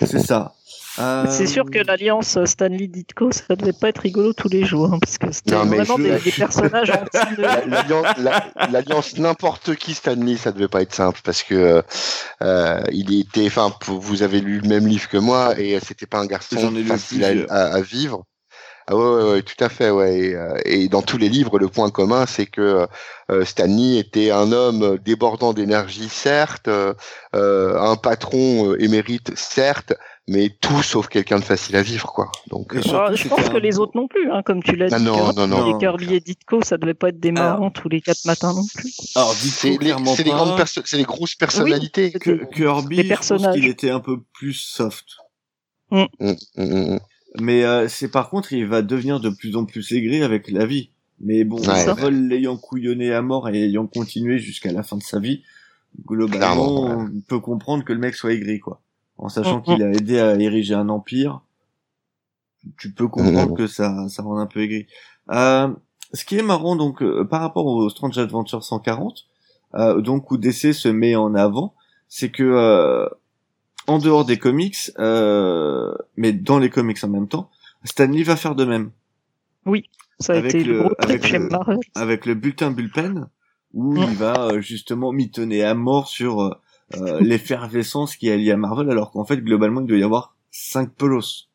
C'est ça. Euh, C'est sûr que l'alliance Stanley Ditko, ça devait pas être rigolo tous les jours, hein, parce que c'était Non, mais vraiment je- des, des personnages La- L'alliance, la- l'alliance n'importe qui Stanley, ça devait pas être simple parce que euh, il était, enfin, vous avez lu le même livre que moi et c'était pas un garçon facile à, à- à vivre. Ah ouais, ouais, ouais, tout à fait, ouais. Et, euh, et dans tous les livres, le point commun, c'est que euh, Stanley était un homme débordant d'énergie, certes, euh, euh, un patron euh, émérite, certes, mais tout sauf quelqu'un de facile à vivre, quoi. Donc, euh, surtout, Ah, je pense que les autres non plus, hein, comme tu l'as dit. ah non, Kirby. non, non. Non. Les Kirby et Ditko, ça devait pas être démarrant Alors- tous les quatre matins non plus. Alors, c'est dites les, clairement c'est les grandes perso- c'est les grosses personnalités. que Kirby, Les je pense personnages. qu'il était un peu plus soft. Mm, mm, mm. Mais euh, c'est par contre, il va devenir de plus en plus aigri avec la vie. Mais bon, Ouais. L'ayant couillonné à mort et ayant continué jusqu'à la fin de sa vie, globalement, Clairement, ouais. on peut comprendre que le mec soit aigri, quoi. En sachant Mm, qu'il a aidé à ériger un empire, tu peux comprendre Mm. que ça, ça rend un peu aigri. Euh, ce qui est marrant, donc, euh, par rapport au Strange Adventure 140, euh, donc où DC se met en avant, c'est que euh, en dehors des comics, euh, mais dans les comics en même temps, Stanley va faire de même Ça a Avec été le, le- gros avec le- avec le bulletin Bullpen où Mm. il va euh, justement mitonner à mort sur euh, l'effervescence qui est liée à Marvel alors qu'en fait globalement il doit y avoir cinq pelos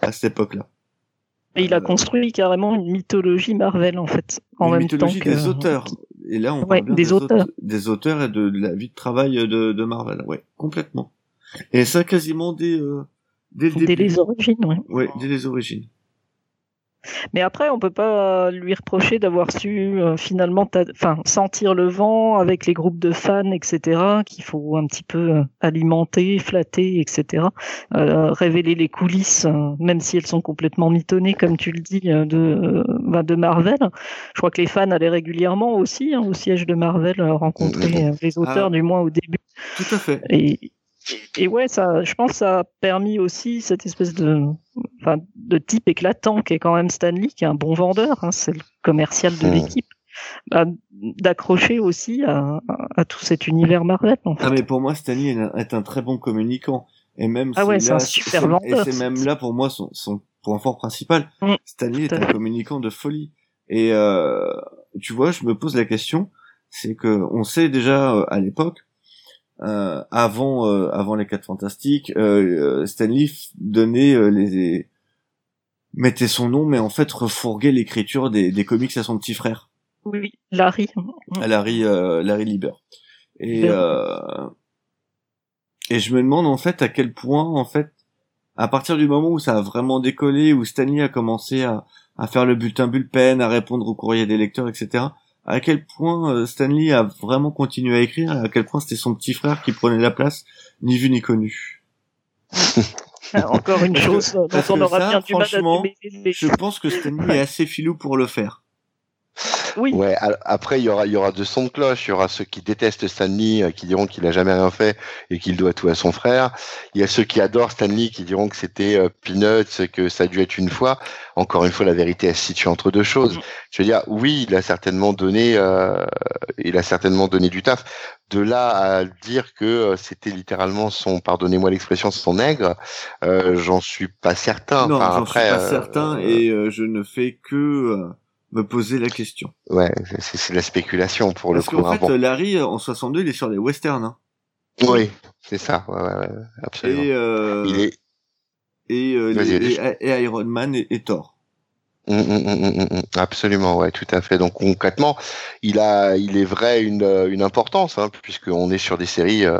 à cette époque-là. Et il a Euh, construit carrément une mythologie Marvel, en fait. En Une même mythologie temps que... des auteurs. Et là on Ouais, parle bien des auteurs. des auteurs et de, de la vie de travail de, de Marvel. Ouais, complètement. Et ça quasiment dès euh, dès le Dès début. les origines, ouais. Ouais, dès les origines. Mais après, on peut pas lui reprocher d'avoir su euh, finalement, enfin, sentir le vent avec les groupes de fans, etc. Qu'il faut un petit peu euh, alimenter, flatter, etc. Euh, révéler les coulisses, euh, même si elles sont complètement mitonnées, comme tu le dis, euh, de de Marvel. Je crois que les fans allaient régulièrement aussi hein, au siège de Marvel rencontrer les auteurs, Ah. du moins au début. Tout à fait. Et, et ouais, ça, je pense que ça a permis aussi cette espèce de, enfin, de type éclatant qui est quand même Stanley, qui est un bon vendeur, hein, c'est le commercial de Hmm. l'équipe, bah, d'accrocher aussi à, à- tout cet univers Marvel. En fait. Ah mais pour moi Stanley est un, très bon communicant et même Ah ouais, c'est c'est un là- super c'est- vendeur. et c'est même là pour moi son, son point fort principal. Mm, Stanley est un communicant de folie et euh, tu vois je me pose la question c'est que on sait déjà euh, à l'époque euh, avant euh, avant les quatre fantastiques euh, euh, Stanley donnait euh, les mettait son nom mais en fait refourguait l'écriture des, des comics à son petit frère Oui, Larry. à Larry, euh, Larry Lieber. Et, euh, et je me demande en fait à quel point en fait, à partir du moment où ça a vraiment décollé, où Stanley a commencé à, à faire le bulletin bullpen, à répondre au courrier des lecteurs, etc. À quel point euh, Stanley a vraiment continué à écrire, et à quel point c'était son petit frère qui prenait la place, ni vu ni connu. Encore une chose dont on aura ça, bien du mal à franchement. Je pense que Stanley est assez filou pour le faire. Oui, Ouais, après il y aura il y aura deux sons de cloche, il y aura ceux qui détestent Stanley euh, qui diront qu'il a jamais rien fait et qu'il doit tout à son frère. Il y a ceux qui adorent Stanley qui diront que c'était euh, peanuts, que ça a dû être une fois. Encore une fois, la vérité elle se situe entre deux choses. Mhm. Je veux dire, oui, il a certainement donné euh, il a certainement donné du taf. De là à dire que euh, c'était littéralement son pardonnez-moi l'expression son nègre, euh, j'en suis pas certain. non, Enfin, j'en suis pas euh, certain, et euh, je ne fais que euh, me poser la question. Ouais, c'est de la spéculation pour Parce le coup. qu'en hein, fait, bon. Larry, euh, en 62, il est sur les westerns. Hein. Oui, c'est ça. Ouais, ouais, ouais, absolument. Et, euh, Il est. et, euh, les- et, et Iron Man et, et Thor. Hum, hum, hum, Absolument, ouais, tout à fait. Donc concrètement, il a, il est vrai une, euh, une importance, hein, puisqu'on est sur des séries euh,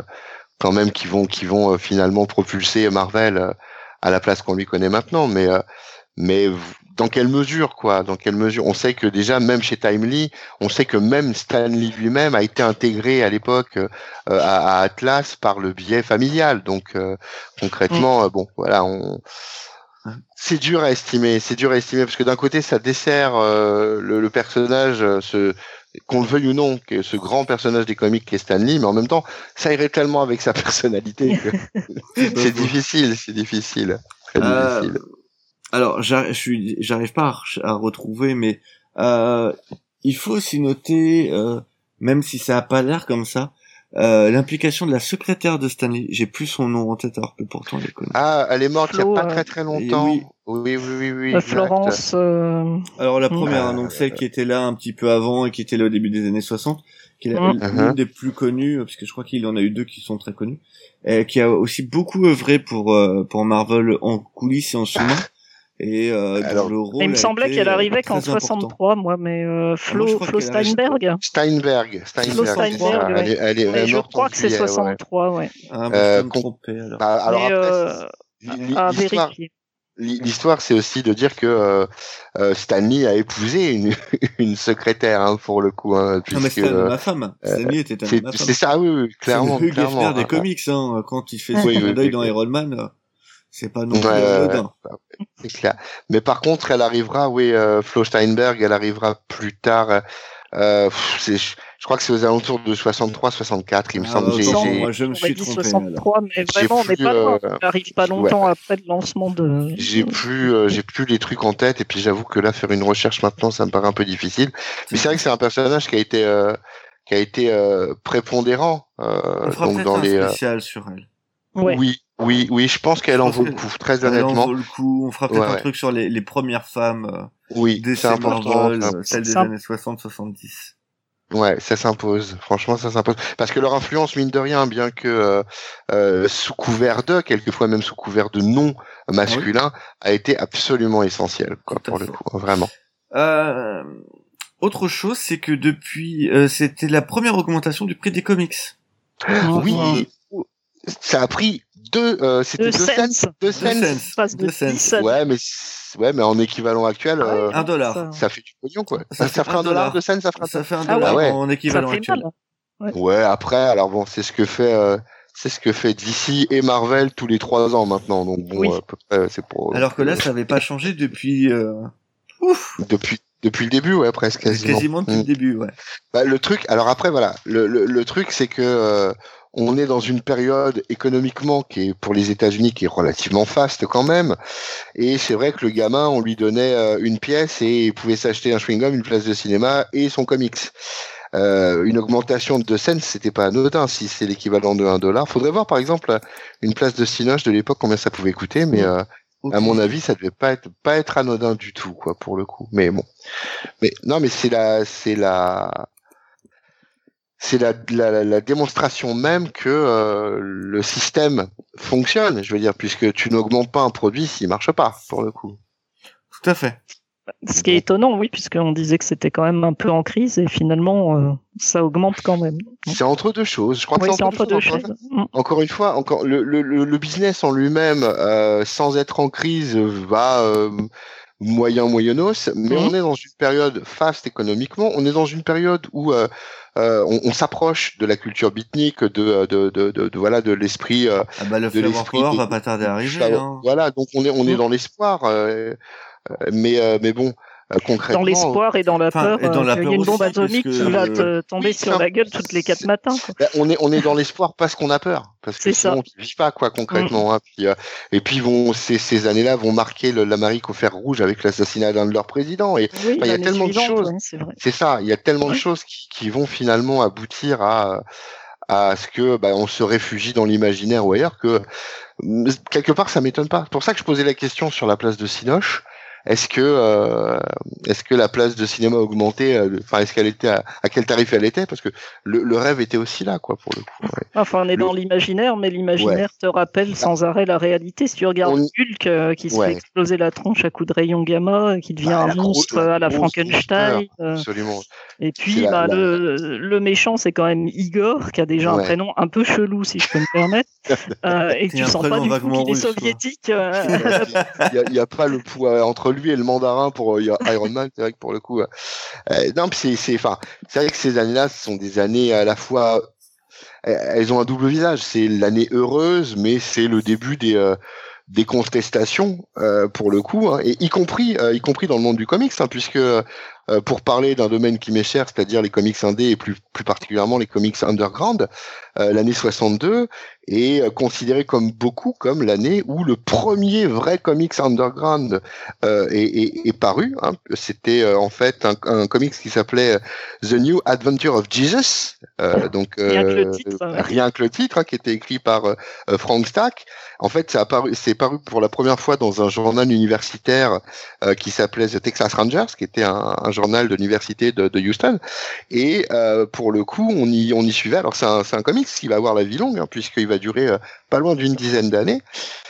quand même qui vont, qui vont finalement propulser Marvel à la place qu'on lui connaît maintenant. Mais, mais dans quelle mesure, quoi Dans quelle mesure? On sait que déjà, même chez Timely, on sait que même Stanley lui-même a été intégré à l'époque euh, à, à Atlas par le biais familial. Donc euh, concrètement, euh, bon, voilà, on c'est dur à estimer, c'est dur à estimer parce que d'un côté ça dessert euh, le, le personnage, ce qu'on le veuille ou non, que ce grand personnage des comics qui est Stanley, mais en même temps ça irait tellement avec sa personnalité que c'est difficile, c'est difficile, très Euh, difficile. Alors, j'arrive je suis- j'arrive pas à, à retrouver, mais euh, il faut aussi noter, euh, même si ça a pas l'air comme ça, euh, l'implication de la secrétaire de Stanley. J'ai plus son nom en tête alors que pourtant je connais. Ah, elle est morte il y a pas très très longtemps. oui. Oui, oui, oui, oui. Euh. Florence. euh, Alors la Mm. première, Euh, donc celle qui était là un petit peu avant et qui était là au début des années 60, qui est Mm. l'une des plus connues, parce que je crois qu'il en a eu deux qui sont très connues, et qui a aussi beaucoup œuvré pour euh, pour Marvel en coulisses et en sous-main. Et euh, Alors, le rôle. il me semblait qu'elle euh, arrivait qu'en très important. 63, moi, mais euh, Flo, moi, Flo Steinberg. Steinberg. Steinberg. Steinberg, c'est ça. ouais. Elle est, elle est, elle Mais est je crois que c'est juillet, ouais. 63, ouais. Ah, bah, Euh, tromper alors. Bah, alors mais après, euh, à l'histoire, vérifier. l'histoire, c'est aussi de dire que euh, Stanley a épousé une, une secrétaire hein, pour le coup, hein, Non mais puisque c'était un de euh, ma femme. Stanley était un de c'est ma femme. c'est ça, oui, oui, clairement, C'est le Hugh clairement. Des hein. comics, hein. Quand il fait Oui, son oui, dans. Iron Man, euh, c'est pas non plus ouais. C'est clair. Mais par contre, elle arrivera, oui, euh, Flo Steinberg, elle arrivera plus tard. euh, euh, je, je crois que c'est aux alentours de 63-64, il me Ah, semble. bah, moi je me suis dit trompé. alors. 63, mais J'ai vraiment, on n'est plus, pas loin. euh, Ça arrive pas longtemps après le lancement de. J'ai plus, euh, j'ai plus les trucs en tête et puis j'avoue que là faire une recherche maintenant ça me paraît un peu difficile. Mais c'est vrai que c'est un personnage qui a été, euh, qui a été euh, prépondérant. euh, On fera donc dans un les, euh, spécial sur elle. Ouais. oui, oui, oui, je pense qu'elle en vaut le coup. Très Elle en honnêtement, vaut le coup. On fera peut-être Ouais, un ouais. truc sur les, les premières femmes euh, oui, c'est important. Euh, celles des années 60-70. Ouais, ça s'impose. Franchement, ça s'impose. Parce que leur influence, mine de rien, bien que euh, euh, sous couvert de, quelquefois même sous couvert de nom masculin, a été absolument essentielle, quoi, pour le coup, vraiment. Euh, autre chose, c'est que depuis, euh, c'était la première augmentation du prix des comics. Oui, ça a pris deux, euh, c'était Deux deux cents, cents. deux Deux cents. cents. passe de Deux cents. 10 cents. Ouais, mais ouais, mais en équivalent actuel, Ah ouais, euh, Un dollar. Ça- fait du pognon, quoi. Ça Ça, fait ferait un dollar dollar. de scène, ça ferait. Ça fait un Ah dollar ouais. en équivalent actuel. mal. Ouais, après, alors bon, c'est ce que fait, euh, c'est ce que fait DC et Marvel tous les trois ans maintenant. Donc bon, Oui. à peu près, c'est pour. Alors que là, ça avait pas changé depuis, euh, ouf, depuis depuis le début, ouais, presque quasiment. quasiment depuis Mm. le début, ouais. Bah, le truc, alors après, voilà, le, le, le truc, c'est que euh, on est dans une période économiquement qui est pour les États-Unis qui est relativement faste quand même. Et c'est vrai que le gamin, on lui donnait euh, une pièce et il pouvait s'acheter un chewing-gum, une place de cinéma et son comics. Euh, une augmentation de 2 cents, c'était pas anodin si c'est l'équivalent de 1 dollar. Faudrait voir par exemple une place de cinoche de l'époque combien ça pouvait coûter, mais euh, à mon avis, ça devait pas être pas être anodin du tout, quoi, pour le coup. Mais bon, mais non, mais c'est la c'est la c'est la, la, démonstration même que euh, le système fonctionne. Je veux dire, puisque tu n'augmentes pas un produit s'il marche pas, pour le coup. Tout à fait. Ce qui est étonnant, oui, puisqu'on disait que c'était quand même un peu en crise et finalement, euh, ça augmente quand même. C'est entre deux choses. Je crois Oui, que c'est entre deux choses. choses. Mm. Encore une fois, encore le, le, le le business en lui-même, euh, sans être en crise, va euh, moyen moyennos, mais Mhm. on est dans une période faste économiquement. On est dans une période où euh, euh, on, on s'approche de la culture beatnik, de, de, de, de, de- voilà de l'esprit. euh, Ah bah, le de l'esprit va pas tarder à arriver, Voilà, hein. Voilà, donc on est on est Mm. dans l'espoir, euh, euh, mais euh, mais bon, euh, concrètement. Dans l'espoir et dans la peur et dans euh, la qu'il y peur ait une bombe atomique qui va te tomber Oui, sur la gueule toutes les quatre matins. quoi. Ben, on est on est dans l'espoir parce qu'on a peur parce que sinon tu vis pas quoi concrètement hein. Puis, euh, et puis vont ces, ces années-là vont marquer le- l'Amérique au fer rouge avec l'assassinat d'un de leurs présidents et Oui, il y a tellement de choses. ouais, c'est ça il y a tellement de choses qui, qui vont finalement aboutir à à ce que ben, on se réfugie dans l'imaginaire ou ailleurs que mm, quelque part ça m'étonne pas C'est pour ça que je posais la question sur la place de Sinoche est-ce que euh, est-ce que la place de cinéma a augmenté euh, enfin est-ce qu'elle était à, à quel tarif elle était? Parce que le, le rêve était aussi là quoi pour le coup ouais. Enfin, on est Le- dans l'imaginaire, mais l'imaginaire te rappelle sans arrêt la réalité. Si tu regardes On- Hulk euh, qui se Ouais. fait exploser la tronche à coups de rayon gamma, qui devient Bah, un monstre à la Frankenstein. euh, absolument et puis, la- bah, la- le, le méchant, c'est quand même Igor, qui a déjà un prénom un peu chelou, si je peux me permettre. Euh, et que C'est tu un sens pas du tout qu'il est soviétique. il y a, a pas le poids entre lui et le mandarin pour euh, Iron Man c'est vrai que pour le coup euh, euh, non c'est c'est enfin c'est vrai que ces années-là sont des années à la fois elles ont un double visage. C'est l'année heureuse mais c'est le début des des contestations pour le coup hein, et y compris y compris dans le monde du comics hein, puisque euh, pour parler d'un domaine qui m'est cher, c'est-à-dire les comics indés et plus, plus particulièrement les comics underground, euh, l'année 62 est euh, considérée comme beaucoup comme l'année où le premier vrai comics underground est, est, est, paru. Hein. C'était en fait un, un comics qui s'appelait The New Adventure of Jesus, donc rien que le titre, rien que le titre hein, qui était écrit par Frank Stack. En fait, c'est paru, paru pour la première fois dans un journal universitaire qui s'appelait The Texas Rangers, qui était un, un journal de l'université de, de, Houston. Et euh, pour le coup, on y, on y suivait. Alors c'est un, un comics qui va avoir la vie longue, hein, puisqu'il va durer euh, pas loin d'une dizaine d'années.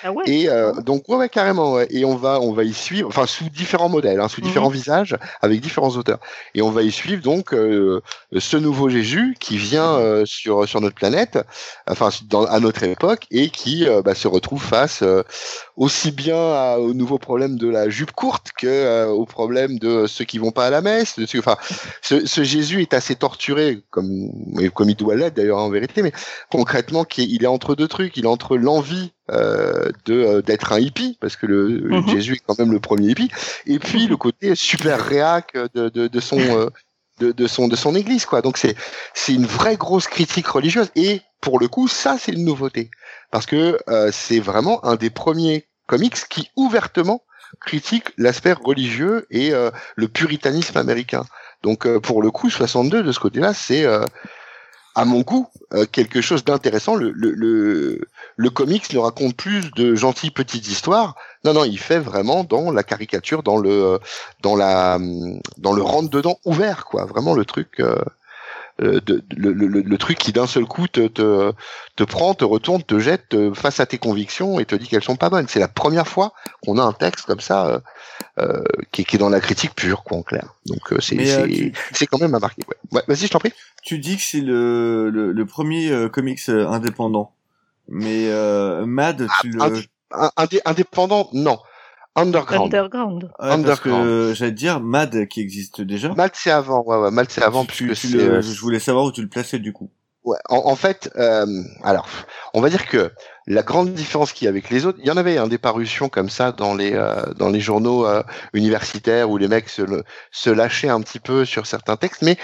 Ah ouais, et euh, donc ouais, ouais, carrément. Ouais. Et on va, on va y suivre, enfin sous différents modèles, hein, sous mhm. différents visages, avec différents auteurs. Et on va y suivre donc ce nouveau Jésus qui vient euh, sur sur notre planète, enfin dans, à notre époque, et qui bah, se retrouve face aussi bien à, au nouveau problème de la jupe courte que au problème de ceux qui vont pas à la messe. De, enfin, ce, ce, Jésus est assez torturé, comme comme il doit l'être d'ailleurs en vérité, mais concrètement, il est entre deux trucs. Il est entre l'envie euh, de euh, d'être un hippie parce que le, mhm. Jésus est quand même le premier hippie et puis le côté super réac de, de, de son euh, de, de, son de son église quoi donc c'est c'est une vraie grosse critique religieuse et pour le coup ça c'est une nouveauté parce que c'est vraiment un des premiers comics qui ouvertement critique l'aspect religieux et le puritanisme américain donc pour le coup 62 de ce côté-là c'est à mon goût, euh, quelque chose d'intéressant. Le, le, le, le, comics ne raconte plus de gentilles petites histoires. Non, non, il fait vraiment dans la caricature, dans le, dans la, dans le rentre dedans ouvert, quoi. Vraiment le truc. Euh, euh, de, le, le, le, truc qui d'un seul coup te, te, te, prend, te retourne, te jette face à tes convictions et te dit qu'elles sont pas bonnes. C'est la première fois qu'on a un texte comme ça euh, euh qui, qui, est dans la critique pure, quoi, en clair. Donc euh, c'est c'est quand même à marquer. Ouais. ouais Vas-y, je t'en prie. Tu dis que c'est le, le, le, premier comics indépendant, mais Mad, tu ah, le... indépendant, non. Underground. Underground. Parce que j'allais dire Mad qui existe déjà. Mad c'est avant, ouais, ouais. Mad c'est avant puisque tu euh, je voulais savoir où tu le plaçais du coup. En, fait, euh, alors, on va dire que la grande différence qu'il y a avec les autres, il y en avait hein, des parutions comme ça dans les euh, dans les journaux euh, universitaires où les mecs se, lâchaient un petit peu sur certains textes, mais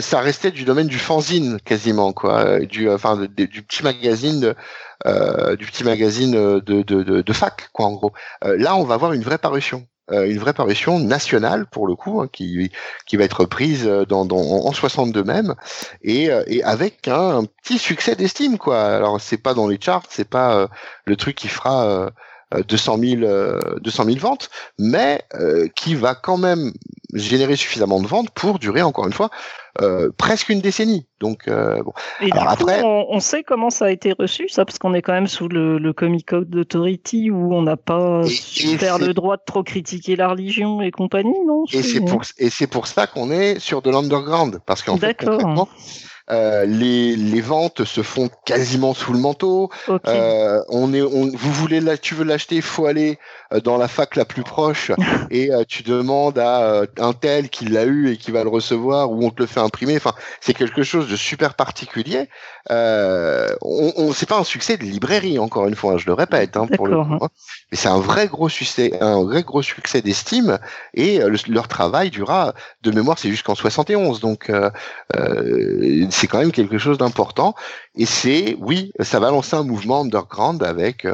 ça restait du domaine du fanzine quasiment quoi, du enfin du petit magazine de, du petit magazine de, de, de fac quoi en gros. là, on va avoir une vraie parution. Euh, une vraie parution nationale pour le coup, hein, qui, va être prise euh, dans, en 62 même, et, euh, et avec un, petit succès d'estime quoi. Alors c'est pas dans les charts, c'est pas le truc qui fera 200 000, 200 000 ventes, mais qui va quand même générer suffisamment de ventes pour durer encore une fois euh, presque une décennie. Donc euh, bon. Et Alors, après, on, sait comment ça a été reçu, ça, parce qu'on est quand même sous le, le Comic Code Authority où on n'a pas super le droit de trop critiquer la religion et compagnie, non? Et c'est pour et c'est pour ça qu'on est sur de l'underground, parce qu'en fait concrètement, euh, les, les ventes se font quasiment sous le manteau. Euh, on est, on, vous voulez là, tu veux l'acheter, il faut aller dans la fac la plus proche et euh, tu demandes à euh, un tel qui l'a eu et qui va le recevoir ou on te le fait imprimer. Enfin, c'est quelque chose de super particulier. Euh, on, on c'est pas un succès de librairie encore une fois, je le répète hein, pour le coup, hein. mais c'est un vrai gros succès, un vrai gros succès d'estime et leur travail durera de mémoire, c'est jusqu'en 71, donc c'est quand même quelque chose d'important. Et c'est, oui, ça va lancer un mouvement underground avec,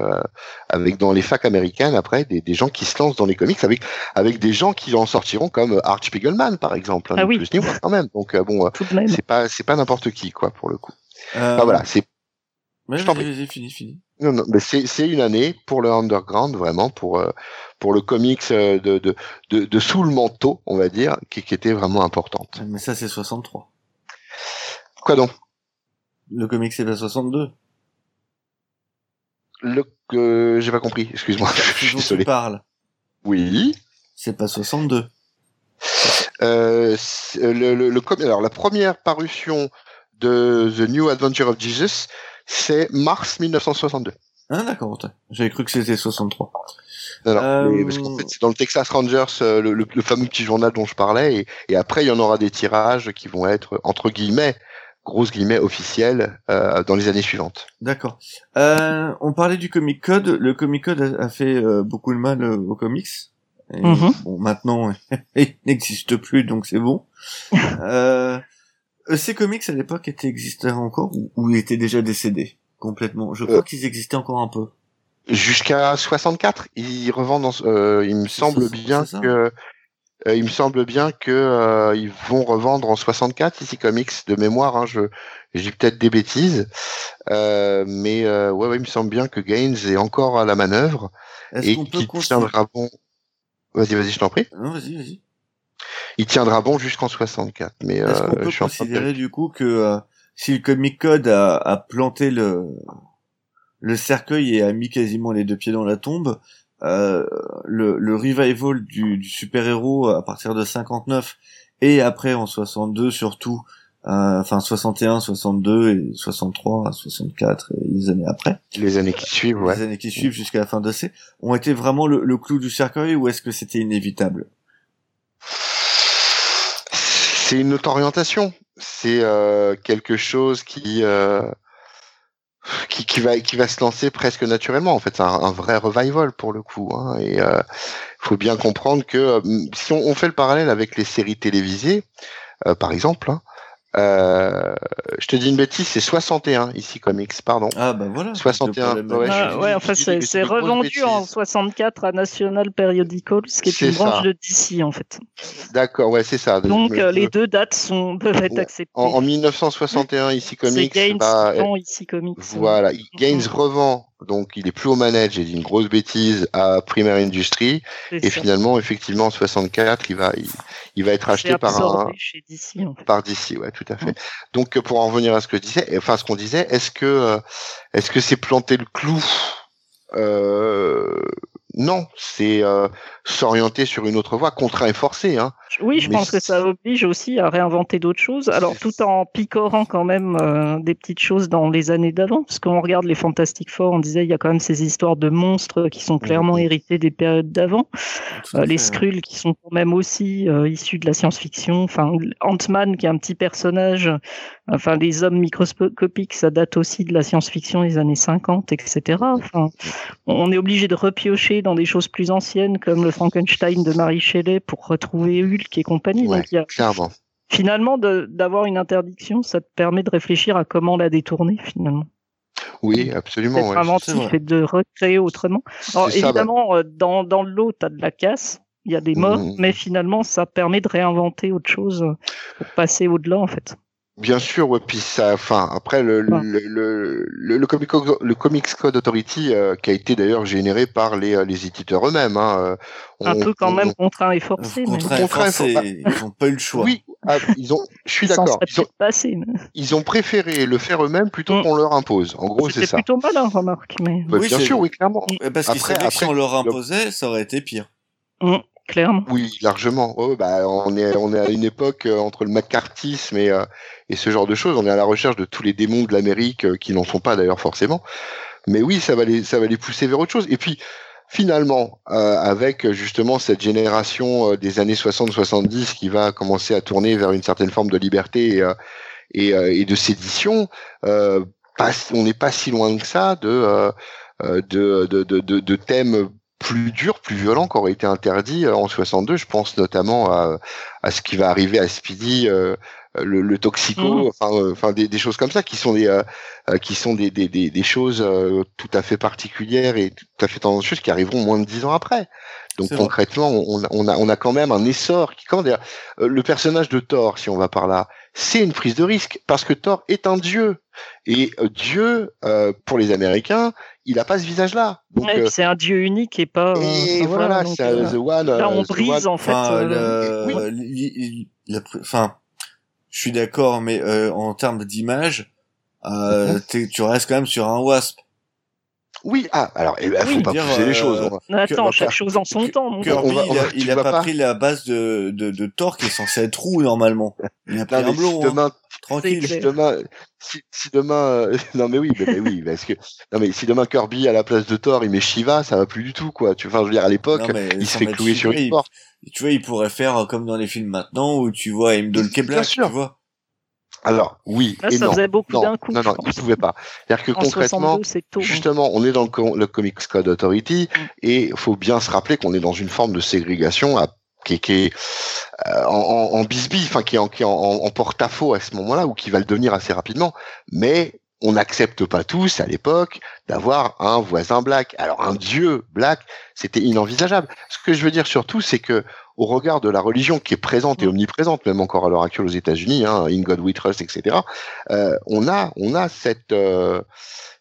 avec dans les facs américaines après des, des, gens qui se lancent dans les comics avec avec des gens qui en sortiront comme Art Spiegelman par exemple, hein, ah oui. quand même. Donc euh, bon, euh, c'est pas c'est pas n'importe qui quoi pour le coup. Euh... Ah, voilà, c'est. Ouais, vas fini, fini. Non, non, mais c'est c'est une année pour le underground vraiment pour euh, pour le comics de de, de de sous le manteau on va dire qui, qui était vraiment importante. Mais ça c'est 63. Quoi donc? Le comics c'est pas 62. Le que j'ai pas compris, excuse-moi. Je suis parle. Oui. C'est pas 62. Euh, le, le, le, alors la première parution de The New Adventure of Jesus, c'est mars 1962. Ah d'accord, j'avais cru que c'était 63. Alors, euh... parce qu'en fait, c'est dans le Texas Rangers, euh, le, le, fameux petit journal dont je parlais, et, et, après il y en aura des tirages qui vont être entre guillemets grosse guillemets officielle euh, dans les années suivantes. D'accord. Euh, on parlait du Comic Code. Le Comic Code a, fait euh, beaucoup de mal aux comics. Et, Mhm. Bon, maintenant, il n'existe plus, donc c'est bon. euh, ces comics à l'époque étaient existaient encore ou, ou étaient déjà décédés complètement? Je crois Euh. qu'ils existaient encore un peu. Jusqu'à 64, ils revendent. en- euh, il me semble bien que. Euh, il me semble bien que euh, ils vont revendre en 64 ici comics de mémoire. Hein, je j'ai peut-être des bêtises, euh, mais euh, ouais, ouais, il me semble bien que Gaines est encore à la manœuvre Est-ce et qu'il tiendra bon. Vas-y, vas-y, je t'en prie. Non, vas-y, vas-y. Il tiendra bon jusqu'en 64. Mais Est-ce euh, qu'on peut je de considérer du coup que si le Comic Code a, a planté le le cercueil et a mis quasiment les deux pieds dans la tombe, euh, le, le revival du, du super-héros à partir de 59 et après en 62 surtout, euh, enfin 61, 62 et 63, 64 et les années après, les années qui suivent, ouais. les années qui suivent jusqu'à la fin de C, ont été vraiment le, le clou du cercueil ou est-ce que c'était inévitable? C'est une autre orientation. C'est euh, quelque chose qui, euh, qui qui va qui va se lancer presque naturellement. En fait, c'est un, vrai revival pour le coup. Hein, et il faut bien comprendre que euh, si on, on fait le parallèle avec les séries télévisées, euh, par exemple, hein, euh, je te dis une bêtise, c'est 61 ici comics, pardon. Ah bah voilà. 61, Le problème- ouais, Ah, ouais, enfin, c'est revendu en bêtises. 64 à National Periodical, ce qui est, C'est une branche ça. de DC en fait. D'accord, ouais, c'est ça. Donc euh, les deux dates sont peuvent être acceptées. en, en 1961 ici c'est comics, Gaines bah, qui vend ici comics. Voilà, il- Gaines Mhm. revend, donc il est plus au manage, j'ai dit une grosse bêtise à Primaire Industry, C'est et ça. finalement, effectivement, en 64, il va, il, il va être C'est racheté par un, chez DC en fait. par DC, ouais, tout à fait. Donc, pour en revenir à ce que je disais, enfin, ce qu'on disait, est-ce que, euh, est-ce que c'est planter le clou euh, Non, c'est euh, s'orienter sur une autre voie, contraint et forcé, hein. Oui, je Mais pense que ça oblige aussi à réinventer d'autres choses. Alors tout en picorant quand même euh, des petites choses dans les années d'avant, parce qu'on regarde les Fantastic Four, on disait il y a quand même ces histoires de monstres qui sont clairement héritées des périodes d'avant. Euh, les. Skrulls qui sont quand même aussi euh, issus de la science-fiction. Enfin, Ant-Man qui est un petit personnage. Enfin, les hommes microscopiques, ça date aussi de la science-fiction des années 50, etc. Enfin, on est obligé de repiocher dans des choses plus anciennes comme le Frankenstein de Mary Shelley pour retrouver Hulk et compagnie. Ouais. Donc, il y a, Clairement. finalement, d'avoir une interdiction, ça te permet de réfléchir à comment la détourner finalement. Oui, absolument. D'être ouais. inventif et de recréer autrement. Alors C'est ça, bah, évidemment, euh, dans, dans le lot, tu as de la casse, il y a des morts, Mhm. mais finalement, ça permet de réinventer autre chose pour passer au-delà, en fait. Bien sûr, ouais, puis ça, enfin, après le, Ouais. le, le, le, le Comic Code, le Comics Code Authority, euh, qui a été d'ailleurs généré par les, euh, les éditeurs eux-mêmes. Hein, euh, Un on- peu quand on- même contraint et forcé, mais Contraint et Contraint et forcé, for- ils n'ont pas eu le choix. Oui, ah, ils ont, je suis d'accord. Ils ont, mais ils ont préféré le faire eux-mêmes plutôt Mm. qu'on leur impose. En gros, c'est C'était ça. plutôt malin, remarque, mais Bah, Oui, bien c'est- sûr, oui, clairement. Parce qu'ils Après- que si on leur le- imposait, ça aurait été pire. Clairement. Oui, largement. Bah, on est, à une époque euh, entre le macartisme et, euh, et ce genre de choses. On est à la recherche de tous les démons de l'Amérique euh, qui n'en sont pas d'ailleurs forcément. Mais oui, ça va les, pousser vers autre chose. Et puis, finalement, avec justement cette génération des années 60-70 qui va commencer à tourner vers une certaine forme de liberté et, de sédition, on n'est pas si loin que ça de thèmes plus durs, plus violents qui auraient été interdits euh, en 62. Je pense notamment à, à ce qui va arriver à Speedy, euh, le, le toxico, Mhm. enfin, euh, enfin des, des choses comme ça qui sont des, euh, euh, qui sont des, des, des, des choses euh, tout à fait particulières et tout à fait tendancieuses qui arriveront moins de dix ans après. Donc concrètement, on, a- on, a, on a quand même un essor qui, euh, le personnage de Thor, si on va par là, c'est une prise de risque parce que Thor est un dieu et euh, Dieu, euh, pour les Américains, il a pas ce visage-là. Ouais, euh, c'est un dieu unique et pas. euh, et enfin, voilà, donc, c'est euh, euh, the one. là, on the brise one- en fait. Enfin, euh, le- pr- enfin, je suis d'accord, mais euh, en termes d'image, euh, Mhm. tu restes quand même sur un wasp. Oui, ah, alors, eh ben, faut Oui, pas dire, pousser les choses. hein. Attends, que- chaque chose en son que- temps. mon Kirby, va- il a, va- il tu a vas pas, pas- pris la base de, de, de Thor qui est censé être roux normalement. Il a pris Non, un blond, si hein. demain, tranquille. Si demain, si, si demain, euh, non mais oui, mais, mais oui, parce que non mais si demain Kirby à la place de Thor, il met Shiva, ça va plus du tout quoi. Tu, enfin, je veux dire à l'époque, il se fait clouer sur une il- porte. Tu vois, il pourrait faire euh, comme dans les films maintenant où tu vois Imdol Bien Black, sûr. tu vois. Alors, oui Là, et ça non. faisait beaucoup Non, d'un coup. non, non, il pouvait pas. C'est-à-dire que En concrètement, 62, c'est tôt. hein. Justement, on est dans le, co- le Comics Code Authority Mm. et il faut bien se rappeler qu'on est dans une forme de ségrégation à- qui, est- en, en, qui est, en, porte-à-faux à ce moment-là ou qui va le devenir assez rapidement. Mais on n'accepte pas tous à l'époque d'avoir un voisin black. Alors un dieu black, c'était inenvisageable. Ce que je veux dire surtout, c'est que au regard de la religion qui est présente et omniprésente, même encore à l'heure actuelle aux États-Unis, hein, In God We Trust, etc. euh, on a, on a cette euh,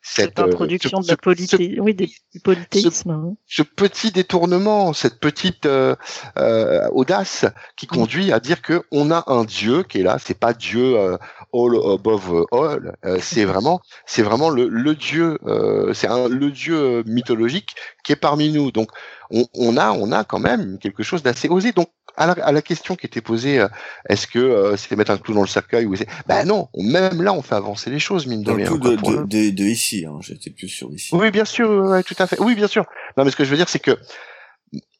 Cette euh, introduction ce- de la ce- polité... oui, des- du polythéisme. hein. ce petit détournement, cette petite euh, euh, audace qui conduit à dire que on a un Dieu qui est là. C'est pas Dieu euh, all above all. euh, c'est vraiment, c'est vraiment le, le Dieu. euh, c'est le Dieu mythologique qui est parmi nous. Donc on, on a, on a quand même quelque chose d'assez osé. Donc à la, à la question qui était posée, euh, est-ce que euh, c'est mettre un clou dans le cercueil ou c'est... Ben non, on- même là on fait avancer les choses mine de rien. coup quoi, de, de, le- de, de ici, hein, j'étais plus sur ici. oui, bien sûr, ouais, tout à fait. Oui, bien sûr. Non, mais ce que je veux dire, c'est que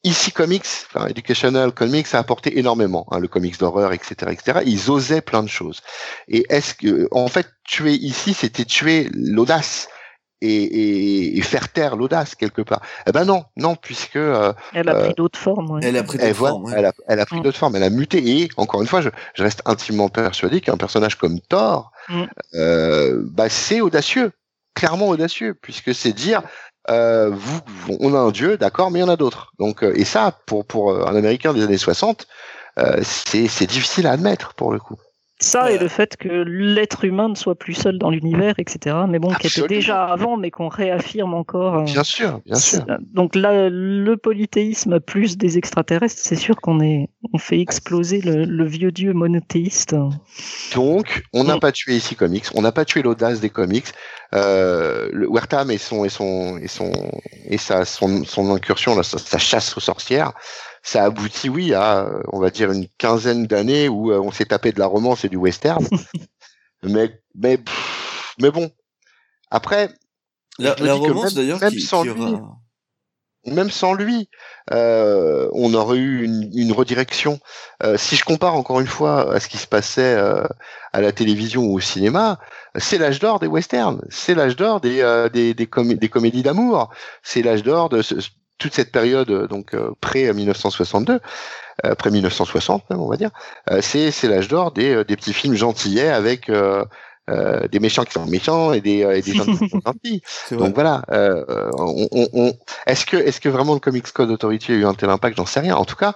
ici Comics, enfin Educational Comics a apporté énormément, hein, le comics d'horreur, etc., etc. Ils osaient plein de choses. Et est-ce que, en fait, tuer ici, c'était tuer l'audace et, et, et faire taire l'audace quelque part. Eh ben non, non, puisque euh, Elle a Euh, pris d'autres formes. ouais. Elle a pris d'autres formes, ouais. elle, a, elle a pris Mm. d'autres formes, elle a muté. Et encore une fois, je, je reste intimement persuadé qu'un personnage comme Thor, Mm. euh, bah, c'est audacieux, clairement audacieux, puisque c'est dire, euh, vous, on a un dieu, d'accord, mais il y en a d'autres. Donc, euh, et ça, pour pour euh, un Américain des années 60, euh, c'est difficile à admettre pour le coup. Ça et le fait que l'être humain ne soit plus seul dans l'univers, etc. Mais bon, qui était déjà avant, mais qu'on réaffirme encore. Bien sûr, bien sûr. Donc là, le polythéisme plus des extraterrestres, c'est sûr qu'on est, on fait exploser le, le vieux dieu monothéiste. Donc, on n'a Mm. pas tué ici comics, on n'a pas tué l'audace des comics. Euh, le Wertham et son et son et son et sa son, son incursion, là, sa, sa chasse aux sorcières, ça aboutit, oui, à on va dire une quinzaine d'années où euh, on s'est tapé de la romance et du western. mais mais pff, mais bon. Après, La, romance même- d'ailleurs qui, sans qui aura- même sans lui, euh, on aurait eu une, redirection. Euh, si je compare encore une fois à ce qui se passait euh, à la télévision ou au cinéma, c'est l'âge d'or des westerns, c'est l'âge d'or des, des, des, comé- des comédies d'amour, c'est l'âge d'or de toute cette période donc près 1962, euh, près 1960 même on va dire. C'est l'âge d'or des, des petits films gentillets avec euh, des méchants qui sont méchants et des, euh, et des gentils qui sont gentils. Donc voilà, euh, on, on- on- est-ce que est-ce que vraiment le Comics Code Authority a eu un tel impact? J'en sais rien. En tout cas,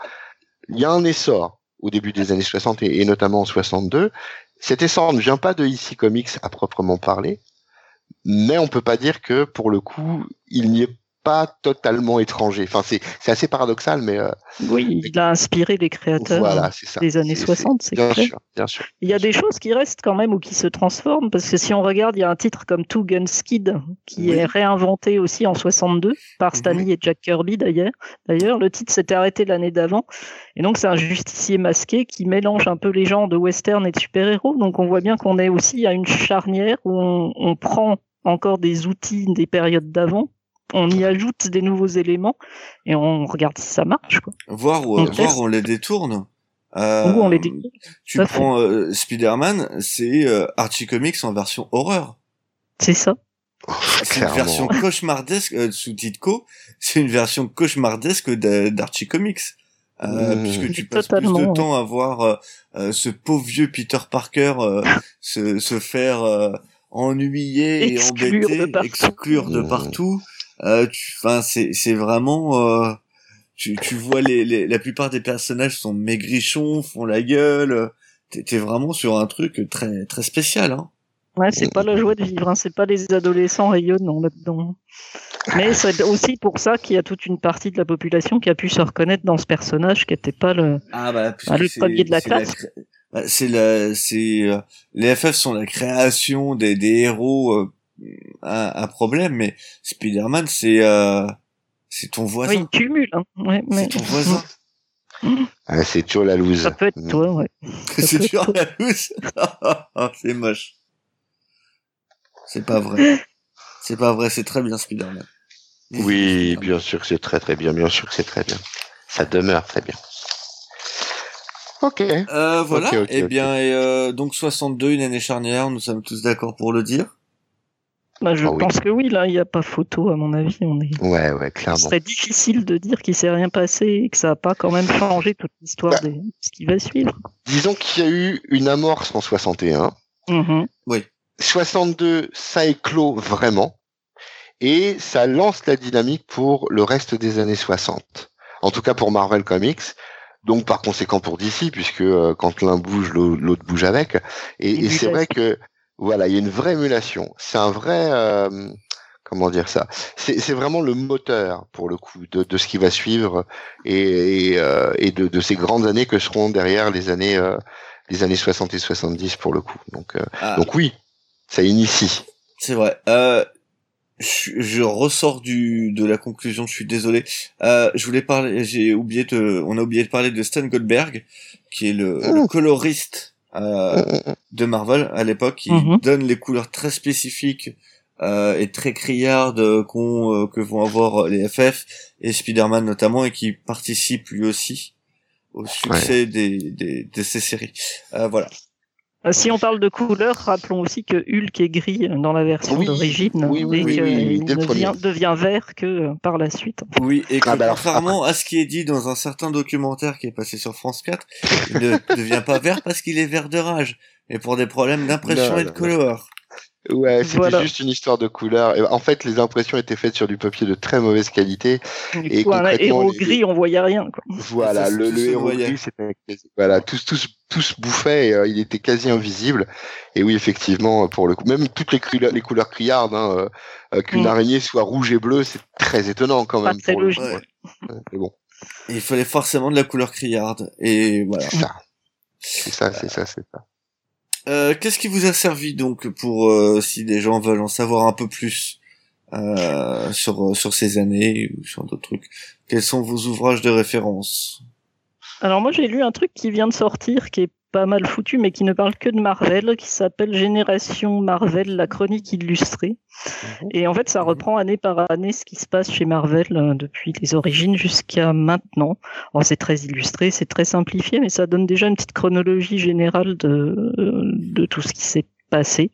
il y a un essor au début des années 60 et, et notamment en 62. Cet essor ne vient pas de IC Comics à proprement parler, mais on peut pas dire que pour le coup, il n'y est pas totalement étranger. Enfin, c'est assez paradoxal, mais euh, Oui, il a inspiré les créateurs voilà, c'est ça. des années C'est- 60, c'est Bien clair. sûr, bien sûr. Il y a des choses qui restent quand même ou qui se transforment, parce que si on regarde, il y a un titre comme Two Gun Skid qui Oui. est réinventé aussi en 62 par Stanley et Jack Kirby d'ailleurs. D'ailleurs, le titre s'était arrêté l'année d'avant. Et donc, c'est un justicier masqué qui mélange un peu les genres de western et de super-héros. Donc, on voit bien qu'on est aussi à une charnière où on, on prend encore des outils des périodes d'avant, on y ajoute des nouveaux éléments et on regarde si ça marche. Quoi. Voir où, On voir teste. on les détourne. Euh, Où on les découvre. Tu prends euh, Spider-Man, c'est euh, Archie Comics en version horreur. C'est ça. C'est une Clairement. version cauchemardesque euh, sous Titco, c'est une version cauchemardesque d'A- d'Archie Comics. Euh, Mmh. puisque tu passes plus de ouais. temps à voir euh, euh, ce pauvre vieux Peter Parker euh, se, se faire euh, ennuyer et Exclure embêter, exclure de Mmh. partout. Euh, tu- Enfin, c'est c'est vraiment. euh, tu, tu vois les, les la plupart des personnages sont maigrichons, font la gueule. euh, T'es vraiment sur un truc très très spécial. Hein. Ouais, c'est pas la joie de vivre, hein. c'est pas les adolescents rayonnants là-dedans. Mais c'est aussi pour ça qu'il y a toute une partie de la population qui a pu se reconnaître dans ce personnage qui était pas le. Ah bah puisque Ah, le premier de la classe. bah, c'est la c'est euh, les FF sont la création des, des héros euh, à problème mais Spider-Man c'est euh, c'est ton Oui, voisin il cumule. Hein. Ouais, mais c'est ton voisin Ah, c'est toujours la loose. ça peut être toi, ouais. c'est être la loose Ah, c'est moche c'est pas vrai c'est pas vrai c'est très bien Spider-Man Oui, bien sûr que c'est très très bien, bien sûr que c'est très bien. Ça demeure très bien. Ok. Euh, voilà. Ok, ok, eh bien, et, euh, donc 62, une année charnière, nous sommes tous d'accord pour le dire. Bah, je Ah oui. pense que oui, là, il n'y a pas photo, à mon avis. On est... Ouais, ouais, Ce clairement. serait difficile de dire qu'il s'est rien passé et que ça n'a pas quand même changé toute l'histoire Bah. de ce qui va suivre. Disons qu'il y a eu une amorce en 61. Mhm. 62, ça éclot vraiment. Et ça lance la dynamique pour le reste des années 60. En tout cas pour Marvel Comics. Donc par conséquent pour DC, puisque euh, quand l'un bouge, l'au- l'autre bouge avec. Et, et c'est vrai que voilà, il y a une vraie émulation. C'est un vrai euh, comment dire ça? C'est vraiment le moteur pour le coup de, de ce qui va suivre et, et, euh, et de, de ces grandes années que seront derrière les années euh, les années 60 et 70 pour le coup. Donc euh, Ah, donc oui, ça initie. c'est vrai. Euh, je, je ressors du de la conclusion. Je suis désolé. Euh, je voulais parler. J'ai oublié de. On a oublié de parler de Stan Goldberg, qui est le, le coloriste euh, de Marvel à l'époque, qui Mhm. donne les couleurs très spécifiques euh, et très criardes euh, qu'ont euh, que vont avoir les FF et Spider-Man notamment, et qui participe lui aussi au succès des, des de ces séries. Euh, voilà. Euh, Si on parle de couleur, rappelons aussi que Hulk est gris dans la version Oui, d'origine oui, oui, et oui, qu'il devient, devient vert que par la suite. Oui, et que Ah bah alors, contrairement à ce qui est dit dans un certain documentaire qui est passé sur France 4, il ne devient pas vert parce qu'il est vert de rage, mais pour des problèmes d'impression et de non, couleur. Ouais, c'était Voilà. juste une histoire de couleur. En fait, les impressions étaient faites sur du papier de très mauvaise qualité. Et concrètement, héros les- gris, on voyait rien. Quoi. Voilà, Ça, le, le héros gris, c'était voilà, tous tous tous bouffaient. Et, euh, il était quasi invisible. Et oui, effectivement, pour le coup, même toutes les couleurs, les couleurs criardes, hein, euh, euh, qu'une Mm. araignée soit rouge et bleue, c'est très étonnant quand Pas même. très pour le logique. Ouais. ouais. Mais bon, Et il fallait forcément de la couleur criarde. Et voilà. c'est ça, c'est ça, c'est ça, c'est ça. Euh, Qu'est-ce qui vous a servi donc pour euh, si des gens veulent en savoir un peu plus euh, sur sur ces années ou sur d'autres trucs Quels sont vos ouvrages de référence? Alors moi j'ai lu un truc qui vient de sortir qui est pas mal foutu mais qui ne parle que de Marvel qui s'appelle Génération Marvel la chronique illustrée et en fait ça reprend année par année ce qui se passe chez Marvel euh, depuis les origines jusqu'à maintenant. Alors c'est très illustré, c'est très simplifié mais ça donne déjà une petite chronologie générale de euh, de tout ce qui s'est passé.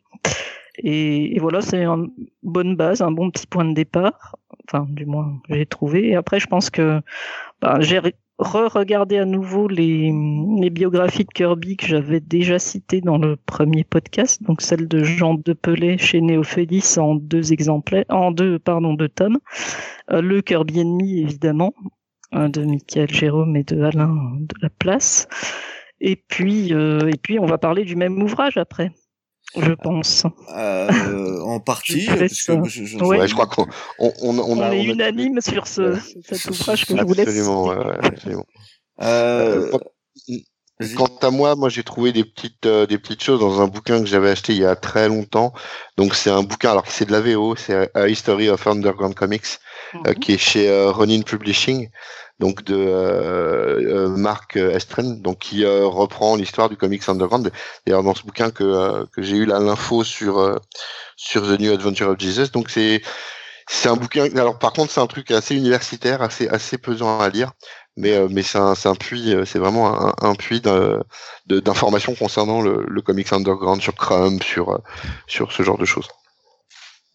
Et, et voilà, c'est une bonne base, un bon petit point de départ. Enfin, du moins, j'ai trouvé. Et après, je pense que bah, j'ai re- re-regardé à nouveau les, biographies de Kirby que j'avais déjà citées dans le premier podcast, donc celle de Jean Depelay chez Néophélis en deux exemplaires, en deux, pardon, deux tomes. Euh, le Kirby ennemi, évidemment, euh, de Michael Jérôme et de Alain de la Place. Et puis, euh, et puis, on va parler du même ouvrage après, je pense. euh, En partie, parce que je, je- Ouais. Ouais, je crois qu'on on, on, on On, a est on a- unanime sur ce, cet ouvrage que je vous laisse. Absolument, ouais. Euh, Euh. Quant à moi, moi j'ai trouvé des petites euh, des petites choses dans un bouquin que j'avais acheté il y a très longtemps. Donc c'est un bouquin alors que c'est de la VO, c'est A History of Underground Comics euh, Mhm. qui est chez euh, Ronin Publishing, donc de euh, euh, Marc Estren, donc qui euh, reprend l'histoire du comics underground. D'ailleurs dans ce bouquin que euh, que j'ai eu l'info sur sur The New Adventure of Jesus. Donc c'est c'est un bouquin. Alors par contre c'est un truc assez universitaire, assez assez pesant à lire mais mais c'est un un puits c'est vraiment un, un puits d'informations concernant le, le comics underground sur Crumb sur sur ce genre de choses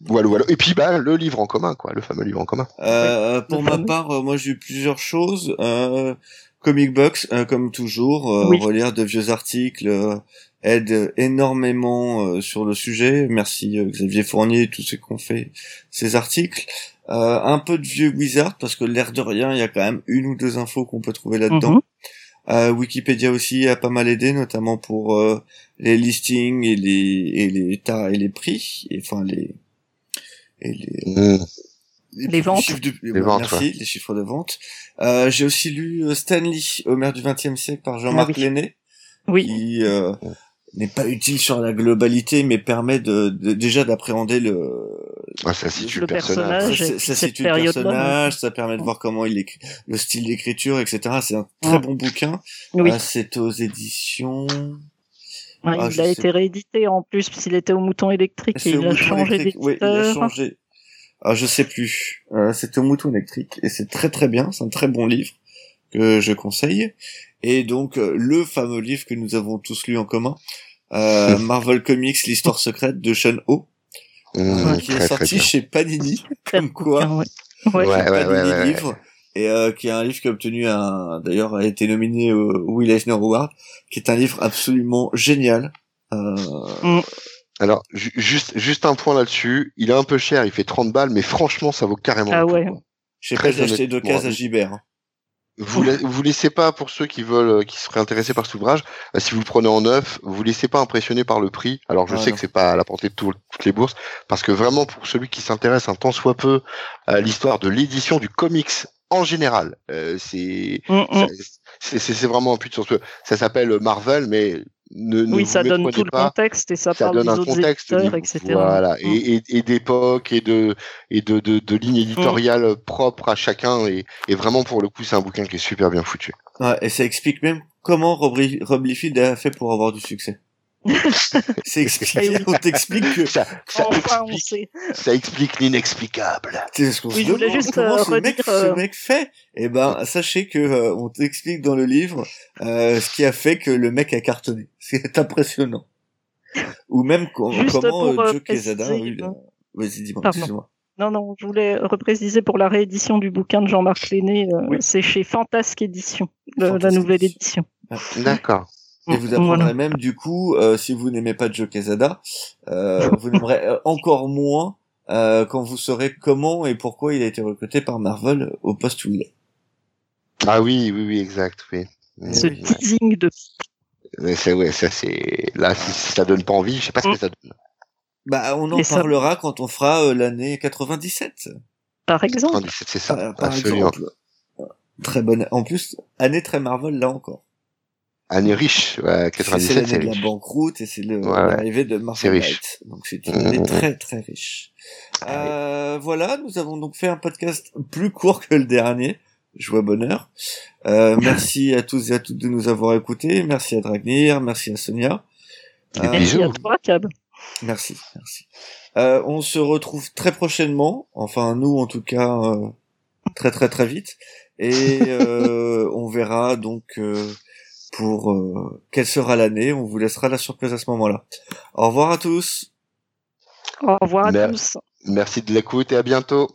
voilà voilà et puis bah le livre en commun quoi le fameux livre en commun Euh, pour le ma fameux. part, euh, moi j'ai eu plusieurs choses. Euh, Comic Box, euh, comme toujours, euh, Oui. relire de vieux articles euh, aide énormément euh, sur le sujet. Merci euh, Xavier Fournier et tous ceux qui ont fait ces articles. Euh, un peu de vieux Wizard, parce que l'air de rien, il y a quand même une ou deux infos qu'on peut trouver là-dedans. Euh, Wikipédia aussi a pas mal aidé, notamment pour euh, les listings et les et les tas et les prix, et enfin les et les Mmh. Les ventes. chiffres de- Les ouais, ventes, merci, les chiffres de vente. Euh, j'ai aussi lu euh, Stanley, Homer du XXe siècle par Jean-Marc Ah oui. Lenné, Oui, qui euh, n'est pas utile sur la globalité, mais permet de, de- déjà d'appréhender le, Ah, ça situe Le le personnage personnage. ça, ça- situe le personnage, ça permet de voir comment il écrit, le style d'écriture, etc. C'est un très Ouais. bon bouquin. oui. Euh, c'est aux éditions. Ouais, ah, il a sais. été réédité en plus, parce qu'il était au mouton électrique et il a changé électrique. Oui, il a d'éditeur. changé. Ah, je sais plus. Euh, c'est au mouton électrique et c'est très très bien. C'est un très bon livre que je conseille. et donc le fameux livre que nous avons tous lu en commun, euh, Marvel Comics, l'histoire secrète de Sean Ho, Mmh, qui est très, sorti chez Panini, comme quoi, Ouais. Ouais. Ouais, chez ouais, Panini ouais, ouais. livre, et euh, qui est un livre qui a obtenu un, d'ailleurs a été nominé au Will Eisner Award, qui est un livre absolument génial. Euh, Alors, ju- juste, juste un point là-dessus. Il est un peu cher, il fait 30 balles, mais franchement, ça vaut carrément Ah ouais. Très pas, j'ai acheté deux cases à Gibert. Vous, la- vous laissez pas, pour ceux qui veulent, euh, qui seraient intéressés par cet ouvrage, euh, si vous le prenez en neuf, vous laissez pas impressionner par le prix. Alors, je Ah, sais non. que c'est pas à la portée de tout- toutes les bourses, parce que vraiment, pour celui qui s'intéresse un tant soit peu à l'histoire de l'édition du comics en général, euh, c'est, Mm, mm. vraiment un puits de source. Ça s'appelle Marvel, mais ne, ne Oui, ça donne tout le contexte et ça, ça parle donne des un autres contexte éditeurs, etc. voilà Mm. et, et, et d'époque et de et de, de, de lignes éditoriales propres à chacun et, et vraiment pour le coup c'est un bouquin qui est super bien foutu Ouais, et ça explique même comment Rob, Rob Liefeld a fait pour avoir du succès. C'est expliqué, Eh on t'explique que ça, ça Enfin, on explique, sait. ça explique l'inexplicable c'est ce qu'on Oui, se je voulais demande, juste, comment euh, ce, mec, ce euh, mec fait? Eh ben, sachez que euh, on t'explique dans le livre euh, ce qui a fait que le mec a cartonné. C'est impressionnant. Ou même Juste comment pour, Joe Quesada euh, Vas-y, dis-moi, excuse-moi. Non, non, je voulais repréciser pour la réédition du bouquin de Jean-Marc Lenné, euh, Oui. c'est chez Fantasque Édition, la nouvelle Édition. édition. d'accord Et Mm, vous apprendrez voilà. même, du coup, euh, si vous n'aimez pas Joe Quesada, euh, vous n'aimerez euh, encore moins euh, quand vous saurez comment et pourquoi il a été recruté par Marvel au poste où il est. ah oui oui oui exact oui Ce teasing de Mais c'est ouais ça c'est là si, si ça donne pas envie je sais pas ce que ça donne Bah, on en Et ça- parlera quand on fera euh, l'année 97. par exemple. 97 c'est ça par, par absolument exemple. Très bonne. En plus, année très Marvel là encore. Année riche ouais, C'est 97 l'année c'est de la banqueroute et c'est le- Ouais, l'arrivée de Marvel C'est riche. Knight. Donc c'est une année Mhm. très très riche. Ah Euh, voilà, nous avons donc fait un podcast plus court que le dernier. Joie bonheur. Euh, merci à tous et à toutes de nous avoir écoutés. Merci à Dragnir, merci à Sonia. Euh, Merci à toi, Cab. Merci, merci. Euh, on se retrouve très prochainement, enfin nous en tout cas euh, très très très vite, et euh, on verra donc euh, pour euh, quelle sera l'année. On vous laissera la surprise à ce moment-là. Au revoir à tous. Au revoir à Mer- tous. merci de l'écoute et à bientôt